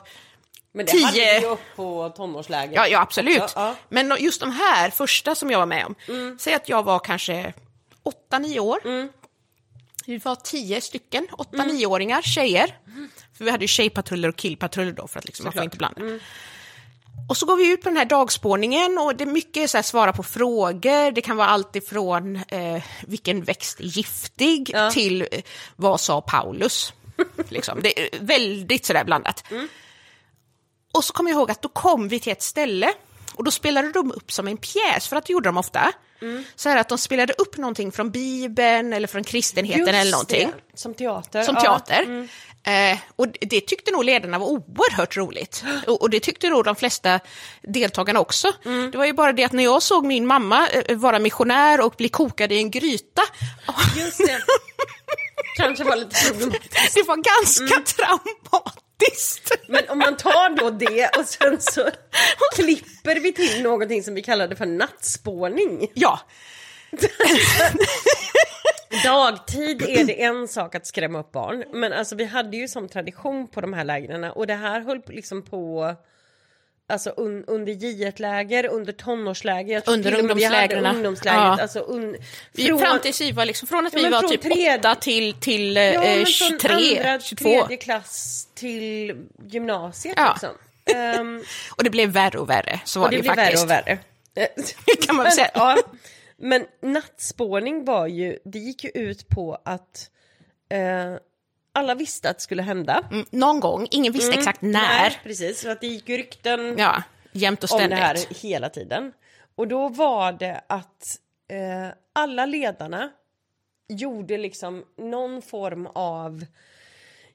Men det tio- hade vi ju på tonårsläger. Ja, ja absolut. Ja, ja. Men just de här första som jag var med om, Mm. säg att jag var kanske 8-9 år. Vi var tio stycken, 8-9-åringar, Mm. tjejer. För vi hade ju tjejpatruller och killpatruller då, för att liksom, man får inte blanda. Och så går vi ut på den här dagspårningen och det är mycket så här, svara på frågor. Det kan vara allt ifrån eh, vilken växt är giftig Ja. till eh, vad sa Paulus. liksom. Det är väldigt sådär blandat. Och så kommer jag ihåg att då kom vi till ett ställe och då spelade de upp som en pjäs, för att det gjorde de ofta. Så här att de spelade upp någonting från Bibeln eller från kristenheten Just eller någonting. Det. Som teater. Som ja. teater. Eh, och det tyckte nog ledarna var oerhört roligt. Och, och det tyckte nog de flesta deltagarna också. Det var ju bara det att när jag såg min mamma eh, vara missionär och bli kokad i en gryta, Just det. Kanske var lite problematiskt. det var ganska traumatiskt. Men om man tar då det och sen så klipper vi till någonting som vi kallade för nattspårning. Ja, Dagtid är det en sak att skrämma upp barn, men alltså vi hade ju som tradition på de här lägren och det här höll liksom på alltså un, under J1-läger, under tonårsläger, Under till ungdomslägren. ungdomslägret. Ja. Alltså un, Vi, fram tills vi var liksom, från att Ja, vi men var från typ tredje- 8 till, till eh, ja, från 23, andra, 22. tredje klass till gymnasiet Ja. liksom. Ehm, Och det blev värre och värre, så var och det, det blir faktiskt. värre och värre. kan man väl Men, säga. ja, men nattspårning var ju, det gick ju ut på att eh, alla visste att det skulle hända. Mm, Någon gång, ingen visste exakt när. Nej, precis, så att det gick ju rykten Ja, jämt och om det ständigt. här hela tiden. Och då var det att eh, alla ledarna gjorde liksom någon form av,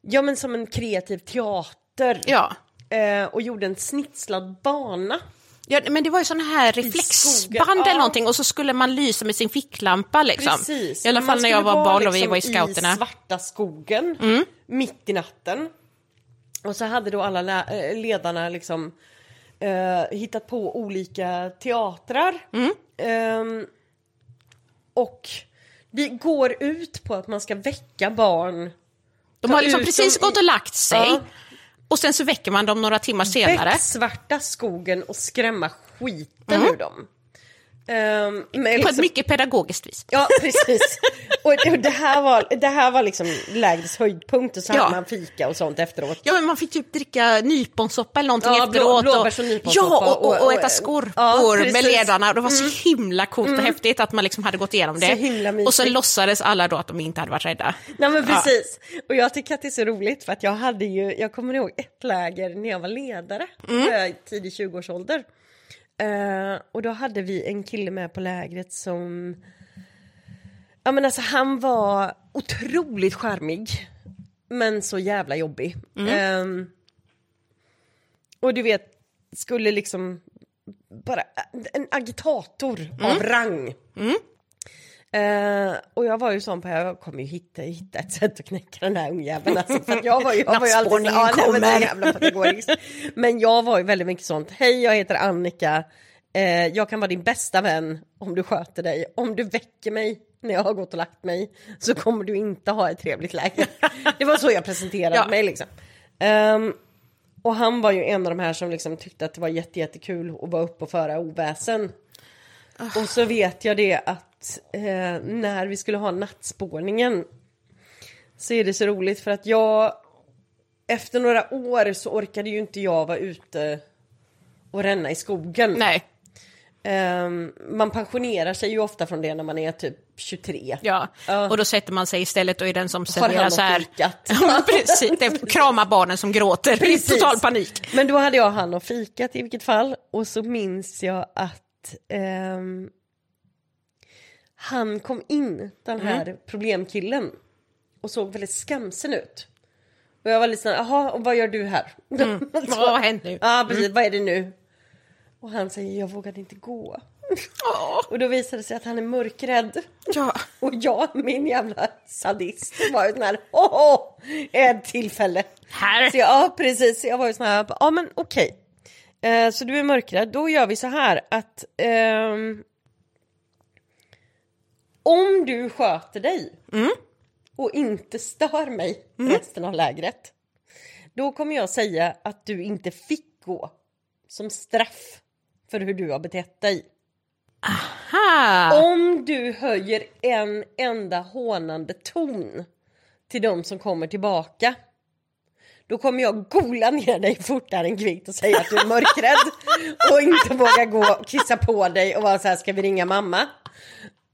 ja men som en kreativ teater. Ja. Eh, och gjorde en snitslad bana. Ja, men det var ju sådana här reflexband eller någonting och så skulle man lysa med sin ficklampa liksom. Precis. I alla fall när jag var barn och vi liksom var i scouterna. Mm. I svarta skogen, mitt i natten. Och så hade då alla eh, ledarna liksom eh, hittat på olika teatrar. Mm. Ehm, och det går ut på att man ska väcka barn. De har liksom precis dem gått och lagt sig. Ja. Och sen så väcker man dem några timmar senare. Becksvarta skogen och skrämma skiten ur dem. Med Mm. På ett liksom- mycket pedagogiskt vis. Ja, precis. Och det- det här var, det här var liksom lägrets höjdpunkt och så Ja. hade man fika och sånt efteråt. Ja, men man fick typ dricka nyponsoppa eller någonting Ja, blå- efteråt. blåbärs och nyponsoppa Ja, och, och, och och- äta och- skorpor Ja, med. Mm. ledarna. Det var så himla coolt och häftigt att man liksom hade gått igenom det. Så och så låtsades alla då att de inte hade varit rädda. Nej men precis. Och jag tycker att det är så roligt för att jag hade ju, jag kommer ihåg ett läger när jag var ledare, mm. tidig 20-årsålder. Eh, och då hade vi en kille med på lägret som, ja men alltså han var otroligt charmig. Men så jävla jobbig. Ehm, och du vet, skulle liksom bara en agitator av rang. Eh, och jag var ju sån på jag kommer ju hitta, hitta ett sätt att knäcka den här ungjäveln. Alltså, för att jag var ju, jag var ju alltid så, Nattspårningen ja, nej, men så kommer. jävla. Men jag var ju väldigt mycket sånt, hej jag heter Annika, eh, jag kan vara din bästa vän om du sköter dig. Om du väcker mig när jag har gått och lagt mig så kommer du inte ha ett trevligt läge. Det var så jag presenterade Ja. mig liksom. Ehm, och han var ju en av de här som liksom tyckte att det var jätte, jättekul att vara uppe och föra oväsen. Och så vet jag det att eh, när vi skulle ha nattspårningen så är det så roligt för att jag efter några år så orkade ju inte jag vara ute och ränna i skogen. Nej, Ehm, man pensionerar sig ju ofta från det när man är typ 23. ja. Ja. Och då sätter man sig istället och är den som serverar så här. precis. Det kramar barnen som gråter Precis. i total panik. Men då hade jag han och fikat i vilket fall. Och så minns jag att ehm, han kom in, den här problemkillen. Och såg väldigt skamsen ut. Och jag var lite såhär, jaha, och vad gör du här? Vad har hänt nu? Ja, precis, vad är det nu? Och han säger, jag vågade inte gå. Åh, Och då visade det sig att han är mörkrädd. ja. Och jag, min jävla sadist, var ju sån här, åh, ett tillfälle. Här. Så jag, ja, precis. Jag var ju sån här, ja men okej. Eh, så du är mörkrädd, då gör vi så här att ehm, om du sköter dig och inte stör mig resten av lägret, då kommer jag säga att du inte fick gå som straff för hur du har betett dig. Ha. Om du höjer en enda hånande ton till de som kommer tillbaka då kommer jag gola ner dig fortare än kvickt och säga att du är mörkrädd och inte våga gå och kissa på dig och vara så här, ska vi ringa mamma?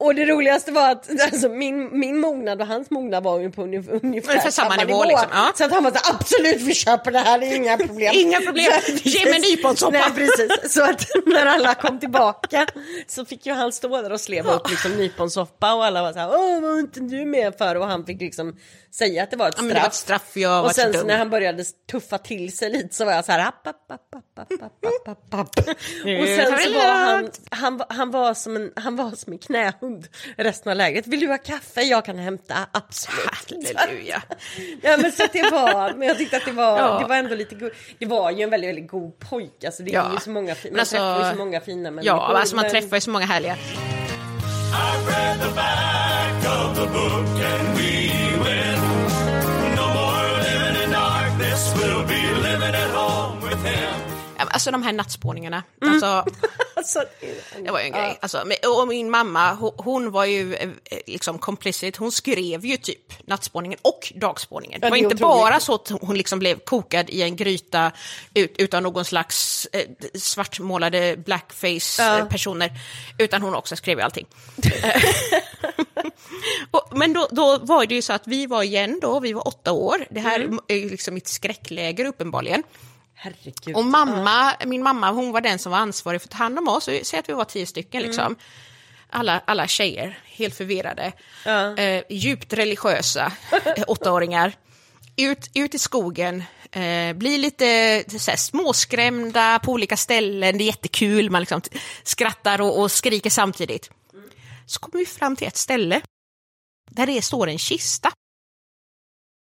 Och det roligaste var att alltså, min, min mognad och hans mognad var på ungefär, ungefär samma, samma nivå. nivå. Liksom, ja. Så att han var så absolut vi köper det här, det är inga problem. inga problem, ge mig nyponsoppa. Nej precis. Så att när alla kom tillbaka så fick ju han stå där och sleva upp liksom, nyponsoppa och alla var så här, åh var inte du med för? Och han fick liksom säga att det var ett straff. Ja, var ett straff jag och sen. Så när han började tuffa till sig lite så var jag så här, app, app, app, app, app, app, app. och sen så var han, han, han var som en, han var som en knähund resten av lägret. Vill du ha kaffe? Jag kan hämta, absolut. Halleluja. Ja men så det var, men jag tyckte att det var, Ja. det var ändå lite go- Det var ju en väldigt, väldigt god pojk, alltså det är Ja. ju så många, fi- man alltså- träffar ju så många fina människor. Ja, alltså man träffar ju så många härliga. Alltså de här nattspåningarna. Alltså, Alltså, det var ju en grej. Alltså, men- och min mamma, hon, var ju eh, liksom complicit. Hon skrev ju typ nattspåningen och dagspåningen. Ja, det var inte bara så att hon liksom blev kokad i en gryta ut, utan någon slags eh, svartmålade blackface-personer, utan hon också skrev allting. och, men då, då var det ju så att vi var igen då, vi var åtta år. Det här Mm. är ju liksom mitt skräckläger uppenbarligen. Herregud. Och mamma, min mamma, hon var den som var ansvarig för att ta hand om oss. Säg att vi var tio stycken liksom. Alla, alla tjejer, helt förvirrade. Ja. Eh, djupt religiösa, eh, åttaåringar. Ut, ut i skogen, eh, bli lite så här, småskrämda på olika ställen, det är jättekul, man liksom skrattar och, och skriker samtidigt. Så kommer vi fram till ett ställe där det står en kista.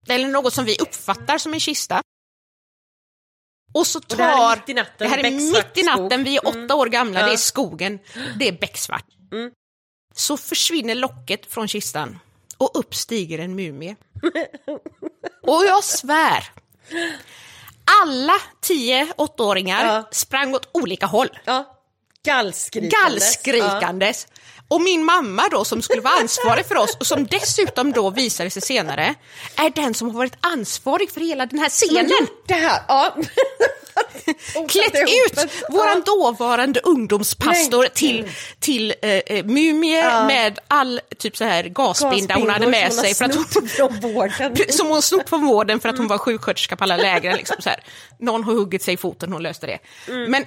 Eller något som vi uppfattar som en kista. Och så tar... det här är mitt i natten, Det här är mitt i natten, skog. vi är åtta år gamla, Ja. det är skogen, det är becksvart. Mm. Så försvinner locket från kistan och upp stiger en mumie. och jag svär, alla tio åttaåringar Ja. sprang åt olika håll. Ja. Gallskrikandes. Gallskrikandes. Och min mamma då som skulle vara ansvarig för oss och som dessutom då visade sig senare är den som har varit ansvarig för hela den här scenen. det här, ja. Klätt ut våran dåvarande ungdomspastor till, till eh, eh, mumie Ja. med all typ så här gasbinda hon hade med sig för att hon, som hon snott från vården för att hon var sjuksköterska på alla lägren. Liksom, så här. Någon har huggit sig i foten, hon löste det. Men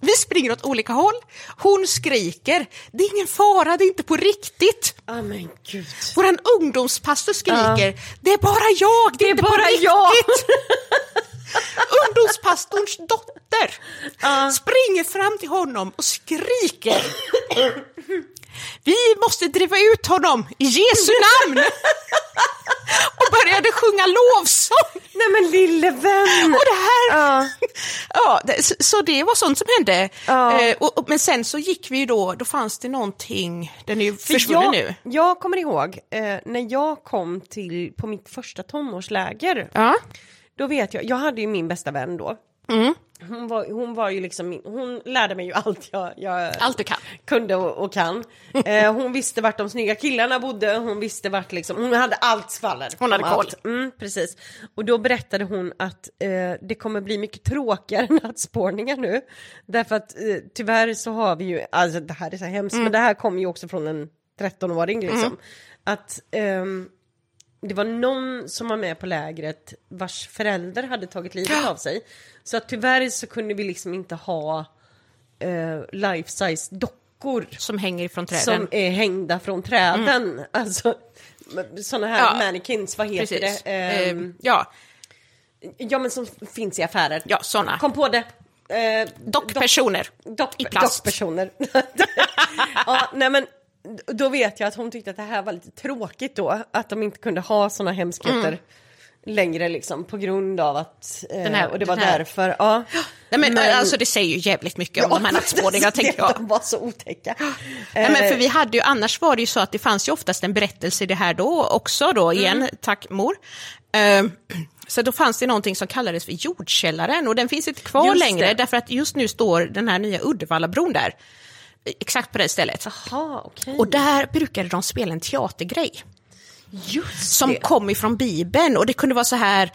vi springer åt olika håll, hon skriker, det är ingen fara, det är inte på riktigt. Men gud. Våran ungdomspastor skriker, det är bara jag, det är, inte bara på riktigt. jag." Ungdomspastorns dotter springer fram till honom och skriker. Vi måste driva ut honom i Jesu namn! och började sjunga lovsång. Nej men lille vän. Och det här... Ja. Ja, så- så det var sånt som hände. Ja. Eh, och, och, men sen så gick vi ju då, då fanns det någonting, den är ju För försvunnen nu. Jag kommer ihåg eh, när jag kom till på mitt första tonårsläger. Ja. Då vet jag, jag hade ju min bästa vän då. Mm. Hon, var, hon var ju liksom hon lärde mig ju allt jag, jag Allt du kan. kunde och, och kan. Eh, hon visste vart de snygga killarna bodde, hon visste vart liksom, hon hade allt skvaller. Hon hade koll. Mm, precis. Och då berättade hon att eh, det kommer bli mycket tråkigare nattspårningar nu. Därför att eh, tyvärr så har vi ju, alltså det här är så hemskt, Mm. men det här kommer ju också från en 13-åring liksom. Att ehm, det var någon som var med på lägret vars förälder hade tagit livet av sig. Så att tyvärr så kunde vi liksom inte ha eh, life size dockor Som hänger ifrån träden. som är hängda från träden. Alltså sådana här Ja. mannequins, vad heter Precis. det? Ehm, Eh, ja, ja men som finns i affärer. ja, såna. Kom på det. Eh, Dockpersoner. dock, i plast. Dockpersoner. ja, nej men då vet jag att hon tyckte att det här var lite tråkigt då, att de inte kunde ha såna hemskheter längre liksom på grund av att, eh, Den här- och det var här- därför, ja. Nej, men, Men- Alltså det säger ju jävligt mycket om de här nattspårningarna, tänker jag. De var så otäcka. Nej, men Eh, för vi hade ju, annars var det ju så att det fanns ju oftast en berättelse i det här då också då, igen, Mm. tack mor. Eh, så då fanns det någonting som kallades för jordkällaren och den finns inte kvar Just längre det. därför att just nu står den här nya Uddevallabron där. Exakt på det stället. Jaha, okej. Och där brukade de spela en teatergrej. Just som det. kom ifrån Bibeln och det kunde vara så här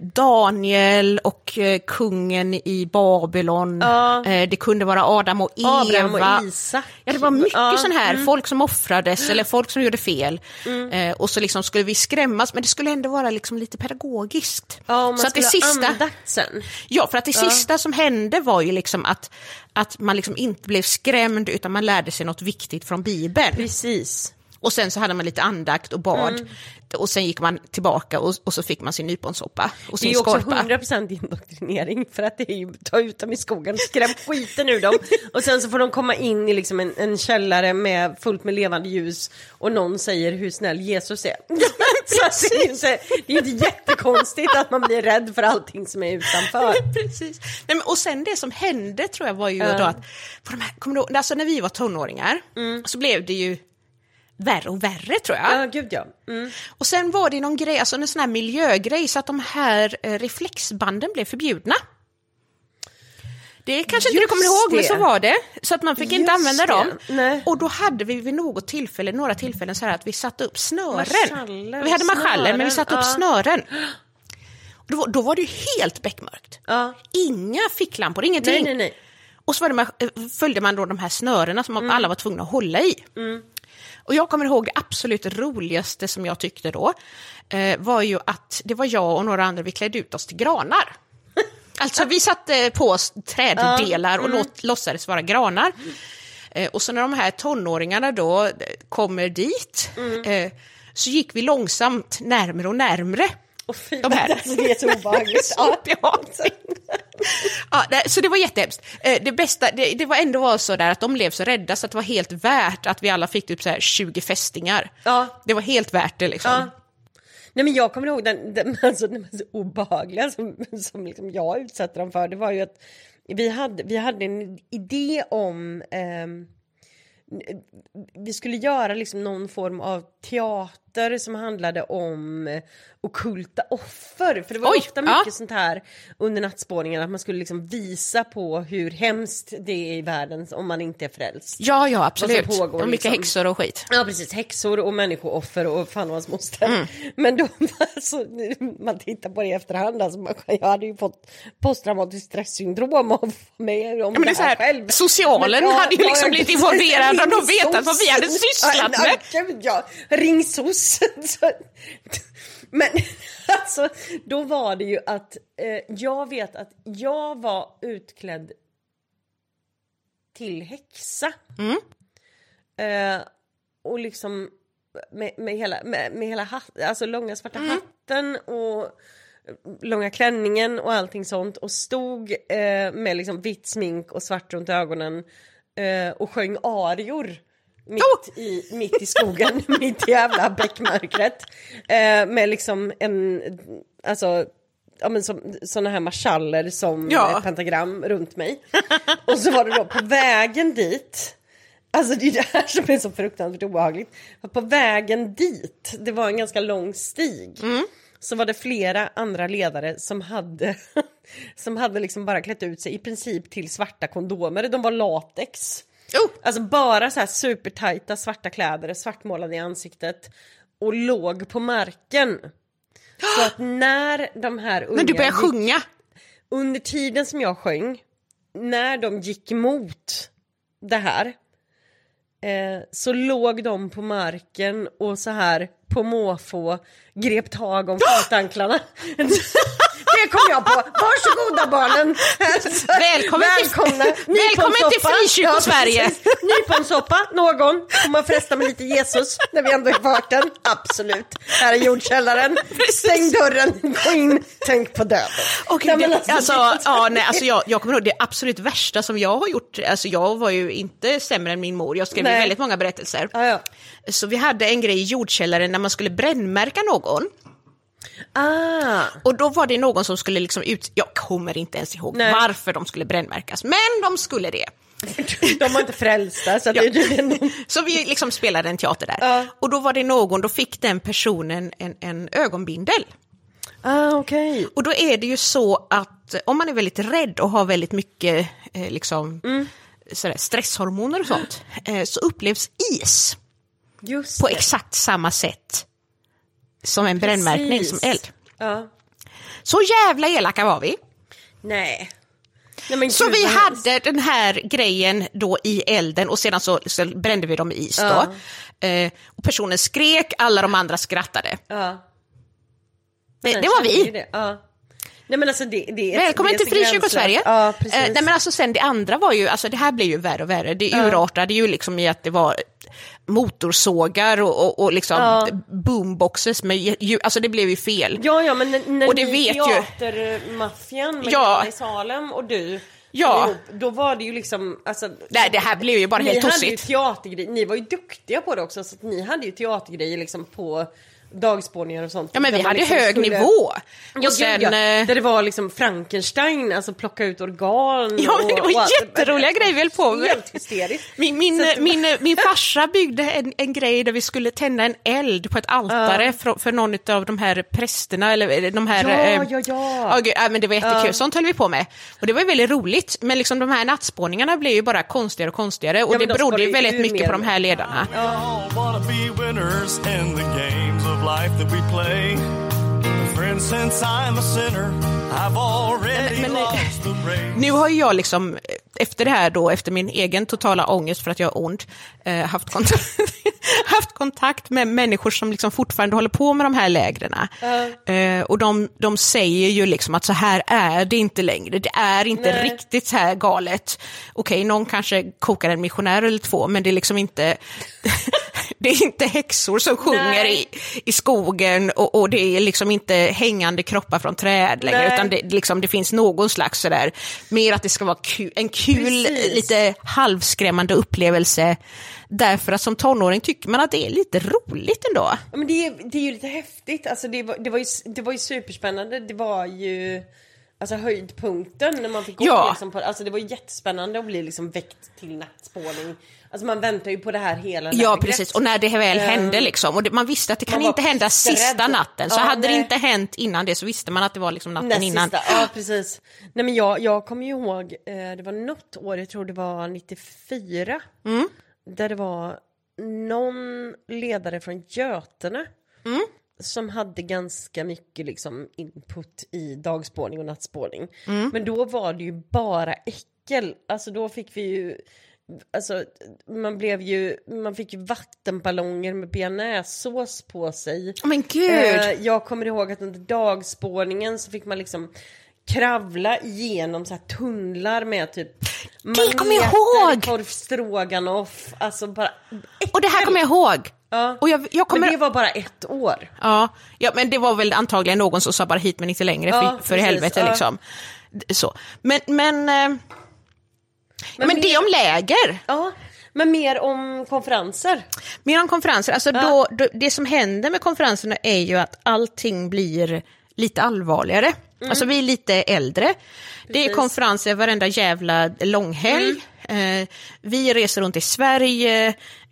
Daniel och eh, kungen i Babylon. Ja. Eh, det kunde vara Adam och Eva. Abraham och Isak. Ja, det var mycket Ja, sån här, folk som offrades eller folk som gjorde fel. Eh, och så liksom skulle vi skrämmas, men det skulle ändå vara liksom lite pedagogiskt. Ja, man så att det sista. Ja, för att det sista som hände var ju liksom att, att man liksom inte blev skrämd utan man lärde sig något viktigt från Bibeln. Precis. Och sen så hade man lite andakt och bad. Mm. Och sen gick man tillbaka och, och så fick man sin nyponsoppa och Det är sin ju också skorpa. 100% indoktrinering för att det är ju ta ut dem i skogen, skräm skiten ur dem och sen så får de komma in i liksom en, en källare med fullt med levande ljus och någon säger hur snäll Jesus är. så det är ju inte, det är inte jättekonstigt att man blir rädd för allting som är utanför. Precis. Nej, men, och sen det som hände tror jag var ju då att, på de här, kommer du, alltså när vi var tonåringar så blev det ju värre och värre tror jag. Mm. Ja, gud ja. Mm. Och sen var det någon grej, alltså en sån här miljögrej så att de här eh, reflexbanden blev förbjudna. Det kanske inte du kommer ihåg, men det. så var det. Så att man fick inte Just använda det. dem. Nej. Och då hade vi vid något tillfälle, några tillfällen så här att vi satte upp snören. Marschaller, vi hade marschaller, men vi snören, satte upp ja. snören. Och Då, var- då var det ju helt beckmörkt. Ja. Inga ficklampor, ingenting. Nej, nej, nej. Och så det, eh, följde man då de här snörena som Mm. alla var tvungna att hålla i. Och jag kommer ihåg det absolut roligaste som jag tyckte då, eh, var ju att det var jag och några andra, vi klädde ut oss till granar. Alltså vi satte på oss träddelar och låt, låtsades vara granar. Eh, och så när de här tonåringarna då kommer dit, eh, så gick vi långsamt närmre och närmre. Och fy, De här. Alltså, det är så obehagligt. Ja. så det var jättehemskt. Eh, Det bästa, det, det var ändå var så där att de blev så rädda så att det var helt värt att vi alla fick typ så här 20 fästingar. Ja. Det var helt värt det liksom. Ja. Nej men jag kommer ihåg den, den, alltså, den mest obehagliga som, som liksom jag utsatte dem för. Det var ju att vi hade, vi hade en idé om ehm, vi skulle göra liksom någon form av teater som handlade om eh, ockulta offer. För det var Oj, ofta ja. mycket sånt här under nattspåningen att man skulle liksom visa på hur hemskt det är i världen om man inte är frälst. Ja, ja, absolut. Som pågår, och mycket liksom. häxor och skit. Ja precis, häxor och människooffer och fan och hans moster. Mm. Men då, alltså, man tittar på det i efterhand, alltså, man, jag hade ju fått posttraumatiskt stresssyndrom av med om Ja, men det det här här, själv. socialen hade ju liksom blivit involverad och de vetat vad vi hade sysslat med. ja, gud, Ja, ring SOS. Så- Men alltså, då var det ju att eh, jag vet att jag var utklädd till häxa. Mm. Eh, och liksom med, med hela, med, med hela hatt, alltså långa svarta Mm. hatten och långa klänningen och allting sånt och stod eh, med liksom vitt smink och svart runt ögonen eh, och sjöng arior. Mitt, i, mitt i skogen, mitt i jävla bäckmörkret. Eh, med liksom en, alltså, ja men som, såna här marschaller som Ja. pentagram runt mig. Och så var det då på vägen dit, alltså det är det här som är så fruktansvärt obehagligt. För På vägen dit, det var en ganska lång stig. Så var det flera andra ledare som hade, som hade liksom bara klätt ut sig i princip till svarta kondomer. De var latex. Oh. Alltså bara så här supertajta svarta kläder, svartmålade i ansiktet och låg på marken. Så att när de här unga Men du började gick- sjunga. under tiden som jag sjöng, när de gick emot det här, eh, så låg de på marken och så här på måfå grep tag om fotanklarna. det kom jag på. Varsågoda barnen! Välkommen till- Välkomna! Välkommen till. Frikyrko-Sverige. precis. Nyponsoppa, någon? Får man fresta med lite Jesus när vi ändå är i farten? Absolut. Här är jordkällaren. Stäng dörren, gå in, tänk på döden. Och Nej, alltså, alltså, ja, nej, alltså jag, jag kommer ihåg det absolut värsta som jag har gjort. Alltså jag var ju inte sämre än min mor, jag skrev Nej. väldigt många berättelser. Ja, ja. Så vi hade en grej i jordkällaren när man skulle brännmärka någon. Ah, Och då var det någon som skulle liksom ut, jag kommer inte ens ihåg Nej. varför de skulle brännmärkas, men de skulle det. de var inte frälsta så att det. Så vi liksom spelade en teater där. Ja. Och då var det någon, då fick den personen en, en ögonbindel. Ah, okej. Och då är det ju så att om man är väldigt rädd och har väldigt mycket eh, liksom, Mm. sådär, stresshormoner och sånt, eh, så upplevs is på exakt samma sätt som en brännmärkning, som Precis. eld. Ja. Så jävla elaka var vi. Nej. Nej Så vi hade den här grejen då i elden och sedan så, så brände vi dem i is då. Eh, och personen skrek, alla de andra skrattade. Ja. Det, det var vi. Det. Ja. Nej men alltså det, det är Välkommen det är till så Frikyrko-Sverige. gränslöst. Ja, precis. Eh, nej men alltså sen det andra var ju, alltså det här blev ju värre och värre. Det urartade ju liksom i att det var motorsågar och, och, och liksom Ja. boomboxes med ljud, alltså det blev ju fel. Ja, ja, men när, Och det ni vet teatermaffian med Ja. I Salem och du Ja. ihop, då var det ju liksom, alltså, Nej, det här blev ju bara ni helt hade ju tossigt. teatergrejer, ni var ju duktiga på det också, så att ni hade ju teatergrejer liksom på dagspårningar och sånt. Ja men vi hade liksom hög skulle- nivå. Ja, Och sen, ja, eh, Där det var liksom Frankenstein, alltså plocka ut organ. Ja, men det och- och var allt. jätteroliga grejer vi höll på med. Helt hysteriskt. Min, min, att- min, min farsa byggde en, en grej där vi skulle tända en eld på ett altare för, för någon av de här prästerna, eller de här... Ja, eh, ja, ja. gud, ja, men det var jättekul, sånt höll vi på med. Och det var väldigt roligt, men liksom de här nattspåningarna blev ju bara konstigare och konstigare och Ja, det berodde ju väldigt mycket på de och här ledarna. Life that we play. Friend, since I'm a sinner, I've already Men- men- lost the race. Nu har jag liksom, efter det här då, efter min egen totala ångest för att jag har ont, eh, haft, kontakt, haft kontakt med människor som liksom fortfarande håller på med de här lägren. Eh, och de, de säger ju liksom att så här är det inte längre, det är inte Nej. riktigt så här galet. Okej, någon kanske kokar en missionär eller två, men det är liksom inte det är inte häxor som sjunger i, i skogen och, och det är liksom inte hängande kroppar från träd längre, Nej. utan det, liksom, det finns någon slags sådär, mer att det ska vara ku, en kul, Precis. lite halvskrämmande upplevelse. Därför att som tonåring tycker man att det är lite roligt ändå. Ja, men det, är- det är ju lite häftigt, alltså det var, det, var ju, det var ju superspännande, det var ju alltså höjdpunkten när man fick gå Ja. liksom på, alltså det var jättespännande att bli liksom väckt till nattspåning. Alltså man väntar ju på det här hela Ja, precis. Och när det väl Ehm, hände liksom, och det, man visste att det kan inte hända pissrädd. sista natten, så Ja, hade det nej. inte hänt innan det så visste man att det var liksom natten Näst innan. sista, ja precis. Nej men jag, jag kommer ju ihåg, eh, det var något år, jag tror det var 94, Mm. där det var någon ledare från Götene Mm. som hade ganska mycket liksom input i dagspårning och nattspårning. Mm. Men då var det ju bara äckel, alltså då fick vi ju Alltså man blev ju, man fick ju vattenballonger med bearnaisesås på sig. Men gud! Eh, jag kommer ihåg att under dagspårningen så fick man liksom kravla igenom så här tunnlar med typ Det kommer jag ihåg! korv stroganoff, alltså bara Och det här kommer jag ihåg. Ja. Och jag, jag kommer... Men det var bara ett år. Ja, ja, men det var väl antagligen någon som sa bara hit men inte längre, Ja, för, för helvete ja. liksom. Så. Men, men, eh, men, mer- det om läger, Ja, men mer om konferenser. mer om konferenser, alltså Ja. då, då, det som händer med konferenserna är ju att allting blir lite allvarligare. Alltså vi är lite äldre. Det är Mm. Precis. konferenser varenda jävla långhelg. Mm. Eh, vi reser runt i Sverige.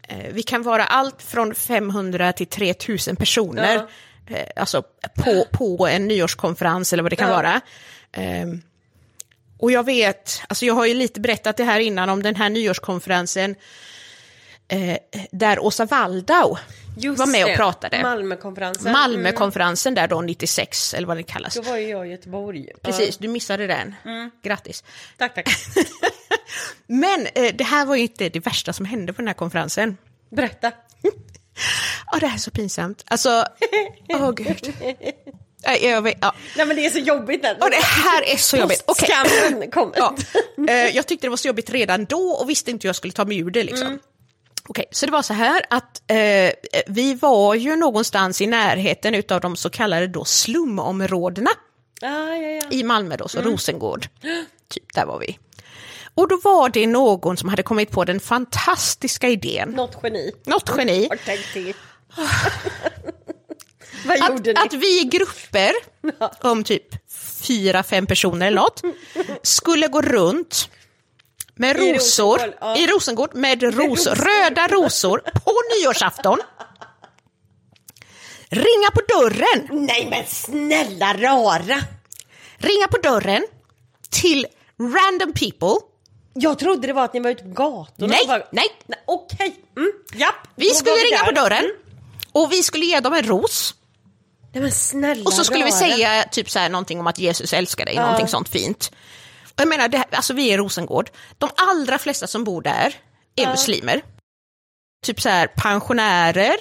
Eh, vi kan vara allt från 500 till 3000 personer. Eh, alltså på, på en nyårskonferens eller vad det kan Ja. vara. Och jag vet, alltså jag har ju lite berättat det här innan om den här nyårskonferensen eh, där Åsa Waldau Just var med och pratade. Malmökonferensen. Malmökonferensen där då 96 eller vad det kallas. Då var ju jag i Göteborg. Precis, du missade den. Grattis. Ja, tack, tack. Men eh, det här var ju inte det värsta som hände på den här konferensen. Berätta. Ja, det här är så pinsamt. Alltså, åh gud. Nej, Jag vet, ja. Nej men det är så jobbigt. Där. Och det här är så jobbigt. Okej. Skammen kommer. Ja. Eh, jag tyckte det var så jobbigt redan då och visste inte hur jag skulle ta mig ur det. Liksom. Okej, så det var så här att eh, vi var ju någonstans i närheten utav de så kallade då slumområdena Ja, ja, ja. i Malmö då, så Rosengård. Typ, där var vi. Och då var det någon som hade kommit på den fantastiska idén, Något geni. något geni, Har tänkt till. Vad gjorde att, att vi i grupper om typ fyra, fem personer eller något skulle gå runt med I rosor Rosengård, ja. i Rosengård med rosor, röda rosor på nyårsafton. Ringa på dörren, Nej men snälla rara! ringa på dörren till random people. Jag trodde det var att ni var ute på gatorna. Nej, bara- nej. nej Okej, mm, japp. Vi skulle ringa där. på dörren Mm. och vi skulle ge dem en ros. Nej men snälla Och så skulle vi säga typ så här, någonting om att Jesus älskar dig, någonting sånt fint. Och jag menar, det, alltså vi är i Rosengård, de allra flesta som bor där är muslimer. Typ så här pensionärer,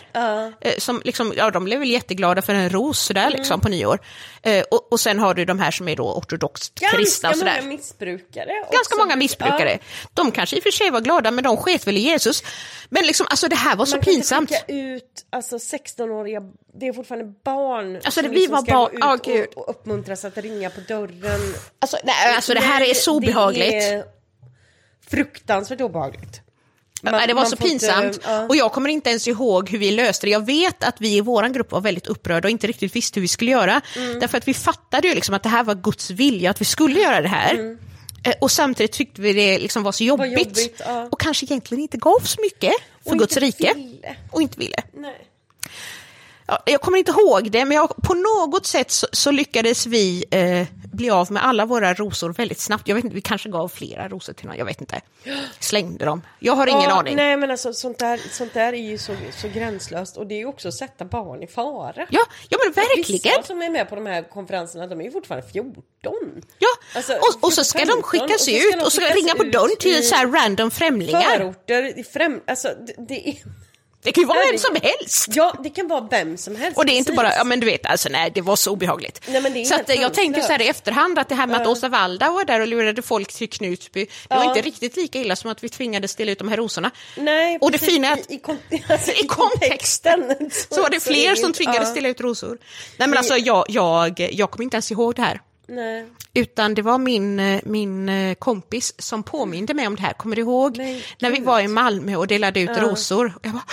eh, som liksom, ja de blev väl jätteglada för en ros sådär Mm. liksom på nyår. Eh, och, och sen har du de här som är då ortodoxt kristna Ganska många missbrukare. Ganska många missbrukare. De kanske i och för sig var glada, men de sket väl i Jesus. Men liksom, alltså det här var så Man kan pinsamt. inte ut alltså, 16-åriga, det är fortfarande barn Alltså, det- vi liksom var ska barn- gå ut gud. och, och uppmuntras att ringa på dörren. Alltså, nej, alltså det här är så obehagligt. Är fruktansvärt obehagligt. Man- det var så får inte- pinsamt. ja. Och jag kommer inte ens ihåg hur vi löste det. Jag vet att vi i vår grupp var väldigt upprörda och inte riktigt visste hur vi skulle göra. Mm. Därför att vi fattade ju liksom att det här var Guds vilja, att vi skulle göra det här. Eh, Och samtidigt tyckte vi det liksom var så jobbigt. Mm. jobbigt, ja. Och kanske egentligen inte gav så mycket för Och Guds rike. ville. Och inte ville. Nej. Ja, jag kommer inte ihåg det, men jag, på något sätt så, så lyckades vi eh, bli av med alla våra rosor väldigt snabbt. Jag vet inte, vi kanske gav flera rosor till någon, jag vet inte. Slängde dem. Jag har ingen Ja, aning. Nej men alltså sånt där, sånt där är ju så, så gränslöst och det är ju också att sätta barn i fara. Ja, ja men verkligen. Vissa som är med på de här konferenserna, de är ju fortfarande 14. Ja, Alltså, och, och så ska de 15, skickas och så ska ut de och så skickas ringa på dörren till så här random främlingar. Förorter, främ... Alltså det, det är... Det kan ju vara vem som helst. Ja, det kan vara vem som helst. Och det är inte precis. bara, ja men du vet, alltså nej det var så obehagligt. Nej, men det är så att, eh, jag tänkte så här i efterhand att det här med att Åsa Waldau var där och lurade folk till Knutby, det var inte riktigt lika illa som att vi tvingades dela ut de här rosorna. Nej, och det precis, fina är att i, i, alltså, i kontexten så var det fler som tvingades ja, dela ut rosor. Nej men alltså jag, jag, jag kommer inte ens ihåg det här. Nej. Utan det var min, eh, min eh, kompis som påminde mig om det här. Kommer du ihåg Men när vi var i Malmö och delade ut rosor? Och jag bara,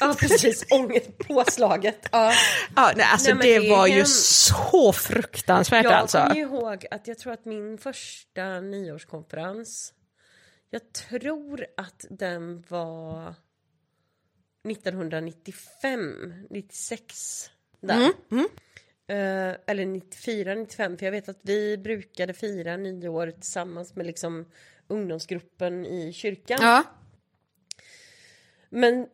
Ja, precis. Ångest, påslaget. Ja. ja, nej, alltså Nej, det, det var ju så fruktansvärt Jag alltså. kommer ihåg att jag tror att min första nyårskonferens, jag tror att den var 1995, 96. Där. Eh, eller 94, 95, för jag vet att vi brukade fira nyår tillsammans med liksom ungdomsgruppen i kyrkan. Ja. Men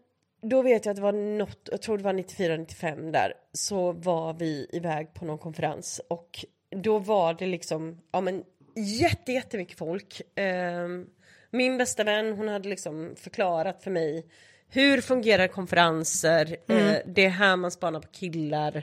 då vet jag att det var något, jag tror det var 94-95 där, så var vi iväg på någon konferens och då var det liksom, ja men jätte, jättemycket folk. Ehm, min bästa vän, hon hade liksom förklarat för mig hur fungerar konferenser? Mm. Eh, det är här man spanar på killar.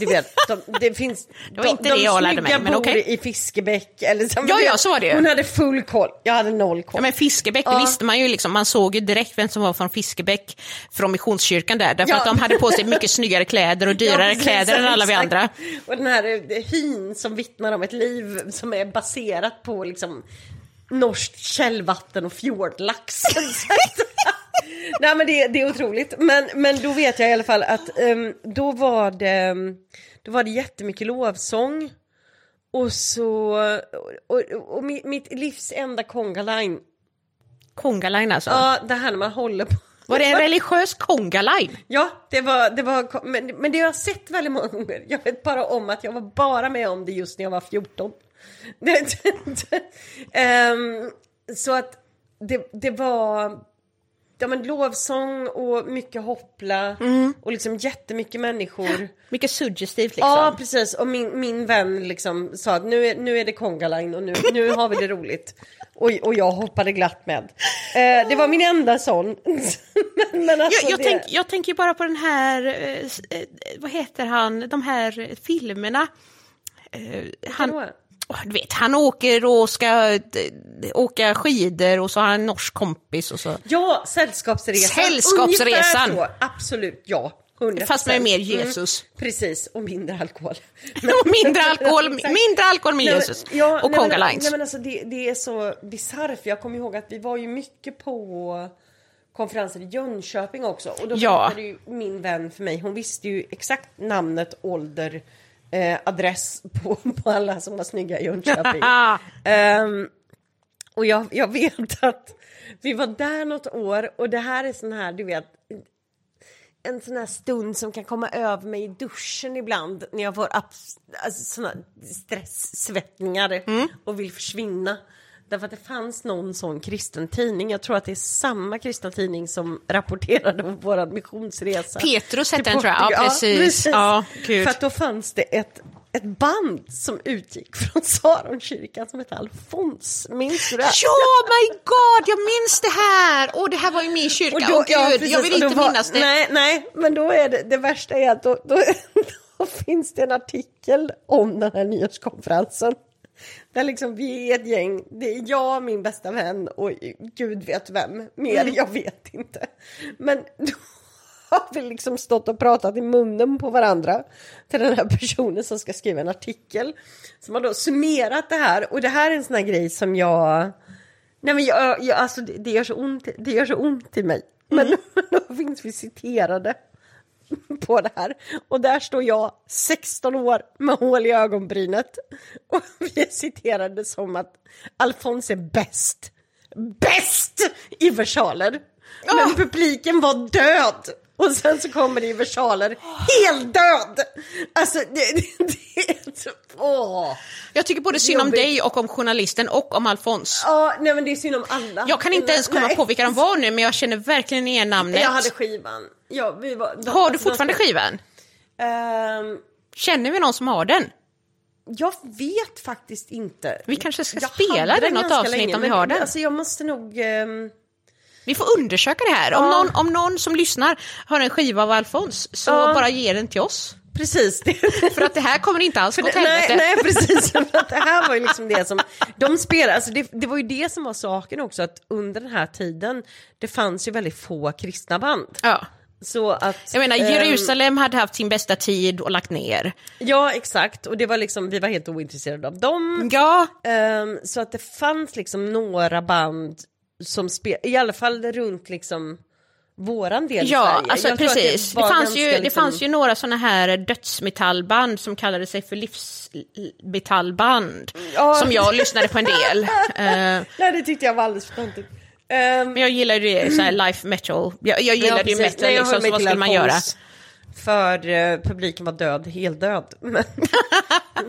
Du vet, de, det finns... Det var inte det jag lärde mig, men okej. i Fiskebäck eller så. Ja, ja, så var det. Hon hade full koll, jag hade noll koll. Ja, men Fiskebäck, det Ja. visste man ju liksom, man såg ju direkt vem som var från Fiskebäck, från Missionskyrkan där, därför Ja. att de hade på sig mycket snyggare kläder och dyrare Ja, precis, kläder än alla vi andra. Och den här eh, hyn som vittnar om ett liv som är baserat på liksom norskt källvatten och fjordlax. Nej men det, det är otroligt. Men, men då vet jag i alla fall att ehm, då var det då var det jättemycket lovsång. Och så, och, och, och mitt, livs enda conga-line, Kongaline alltså. ja det här när man håller på Var det en religiös kongaline? Ja, det var, det var men, men det har jag sett väldigt många gånger. Jag vet bara om att jag var bara med om det just när jag var 14. Det- Ehm, så att det, det var ja, men lovsång och mycket hoppla och liksom jättemycket människor. Mycket suggestivt liksom. Ja, precis. Och min, min vän liksom sa att nu är, nu är det kongaline och nu, nu har vi det roligt. Och, och jag hoppade glatt med. Eh, det var min enda sån. men, men alltså Jag, jag, det... tänk, jag tänker bara på den här, eh, eh, vad heter han, de här filmerna. Eh, han, du vet, han åker och ska eh, åka skidor och så har han en norsk kompis och så. Ja, Sällskapsresan. Sällskapsresan. Ungefär så, absolut, ja. 100%. Fast med mer Jesus. Mm, precis, och mindre alkohol. Och mindre alkohol, mindre alkohol med Nej, men- Jesus. ja, och nej, conga men- lines. Nej men alltså det, det är så bisarrt, för jag kommer ihåg att vi var ju mycket på konferenser i Jönköping också. Och då Ja. berättade ju min vän för mig, hon visste ju exakt namnet, ålder, eh, adress på, på alla som var snygga i Jönköping. Ehm, och jag, jag vet att vi var där något år och det här är sån här, du vet, en sån här stund som kan komma över mig i duschen ibland när jag får abs- alltså, såna stresssvettningar och vill försvinna. Därför att det fanns någon sån kristen tidning, jag tror att det är samma kristna tidning som rapporterade om vår missionsresa. Petrus hette den tror jag, ja precis. Ja, gud. För att då fanns det ett, ett band som utgick från Saronkyrkan som hette Alfons. Minns du det? Ja, my god, jag minns det här! Åh, det här var ju min kyrka. Och då- ja, gud, precis, jag vill och inte var- minnas det. Nej, nej, men då är det, det värsta är att då, då, då finns det en artikel om den här nyårskonferensen. Där liksom vi är ett gäng, det är jag, min bästa vän och gud vet vem mer, Mm. jag vet inte. Men då har vi liksom stått och pratat i munnen på varandra till den här personen som ska skriva en artikel. Som har då summerat det här och det här är en sån här grej som jag Nej men jag, jag, alltså det, det, gör så ont, det gör så ont i mig. Men Mm. då finns vi citerade på det här. Och där står jag, 16 år, med hål i ögonbrynet. Och vi citerade som att Alfons är bäst. Bäst i versaler! Men publiken var död! Och sen så kommer det i versaler, heldöd! Alltså det, det, det. Åh! Jag tycker både synd om Jobbigt. dig och om journalisten och om Alfons. Ja, nej men det är synd om alla. Jag kan inte ens komma Nej. på vilka de var nu, men jag känner verkligen igen namnet. Jag hade skivan. Ja, vi var, de, Har du alltså, fortfarande de- skivan? Ehm, Känner vi någon som har den? jag vet faktiskt inte. Vi kanske ska spela hade den något ganska avsnitt om vi men har den. Alltså jag måste nog... ehm, Vi får undersöka det här. Om, Ja. någon, om någon som lyssnar har en skiva av Alfons, så Ja. bara ge den till oss. precis. För att det här kommer inte alls gå nej, helvete. nej, precis. För att det här var ju liksom det som... De spelade, alltså det, det var ju det som var saken också, att under den här tiden, det fanns ju väldigt få kristna band. Ja. Så att... Jag menar, ehm, Jerusalem hade haft sin bästa tid och lagt ner. Ja, exakt. Och det var liksom, vi var helt ointresserade av dem. Ja, Ehm, så att det fanns liksom några band som spelade, i alla fall runt liksom våran del ja Sverige. alltså Jag precis. Det, var fanns ju, ganska det liksom- fanns ju några såna här dödsmetallband som kallade sig för livsmetallband. Ja. Som jag lyssnade på en del. Eh, Nej, det tyckte jag var alldeles för töntigt. Ehm, men jag gillade ju det, så här life metal. Jag, jag gillade ju precis. metal Nej, liksom, höll så vad skulle man göra? För eh, publiken var död, helt död. Men,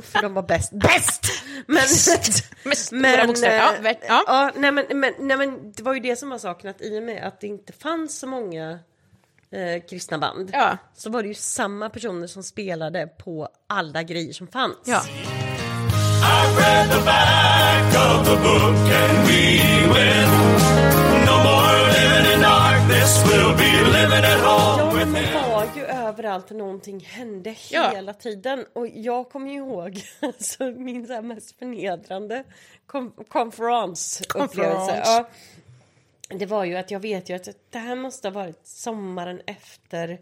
för de var bäst. Bäst! Men, Med stora bokstäver. Ja, eh, ver- ja. ja, nej, men, men, nej men det var ju det som var saken, att i och med att det inte fanns så många eh, kristna band Ja. så var det ju samma personer som spelade på alla grejer som fanns. Ja. I've read the back of the book and we win. No more living in darkness, we'll be living at Ja, home men with him. Överallt och någonting hände Ja. hela tiden. Och jag kommer ju ihåg alltså, min så mest förnedrande konferensupplevelse. Konferens. Ja. Det var ju att jag vet ju att det här måste ha varit sommaren efter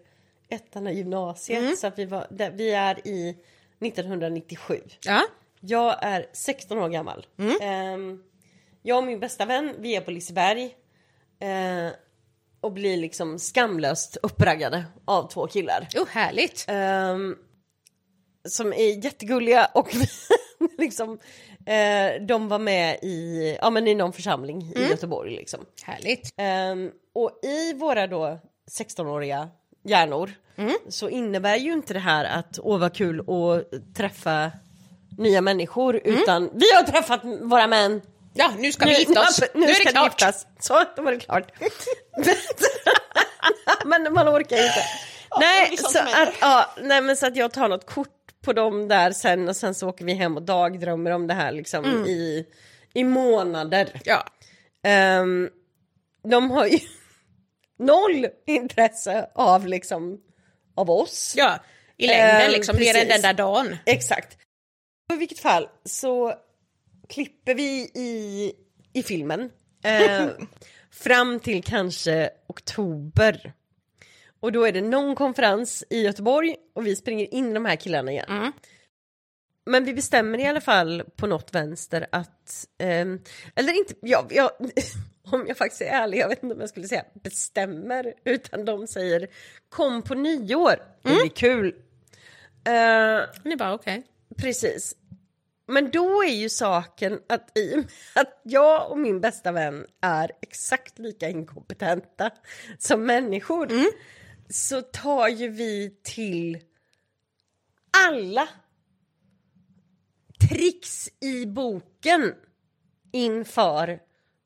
ettan i gymnasiet. Mm. Så att vi, var, där, vi är i 1997. Ja. Jag är 16 år gammal. Mm. Ehm, jag och min bästa vän, vi är på Liseberg. Eh, och blir liksom skamlöst uppraggade av två killar. Oh, härligt. Ehm, som är jättegulliga och liksom, eh, de var med i, ja, men i någon församling i Göteborg. Liksom. Härligt. Ehm, och i våra då 16-åriga hjärnor så innebär ju inte det här att åh vad kul att träffa nya människor utan vi har träffat våra män. Ja, nu ska vi gifta oss. Nu, är det klart. giftas. Så, då var det klart. men man orkar inte. nej, så att, ja, nej, men så att jag tar något kort på dem där sen och sen så åker vi hem och dagdrömmer om det här liksom Mm. i, i månader. Ja. Ehm, de har ju noll intresse av liksom av oss. ja, i längden Ehm, liksom, mer än den där dagen. Exakt. I vilket fall så klipper vi i, i filmen eh, fram till kanske oktober. Och då är det någon konferens i Göteborg och vi springer in de här killarna igen. Mm. Men vi bestämmer i alla fall på något vänster att, ehm, eller inte, ja, ja, om jag faktiskt är ärlig, jag vet inte om jag skulle säga bestämmer, utan de säger kom på nyår, det Mm. blir kul. Eh, Ni bara okej. Precis. Men då är ju saken att i och med att jag och min bästa vän är exakt lika inkompetenta som människor så tar ju vi till alla tricks i boken inför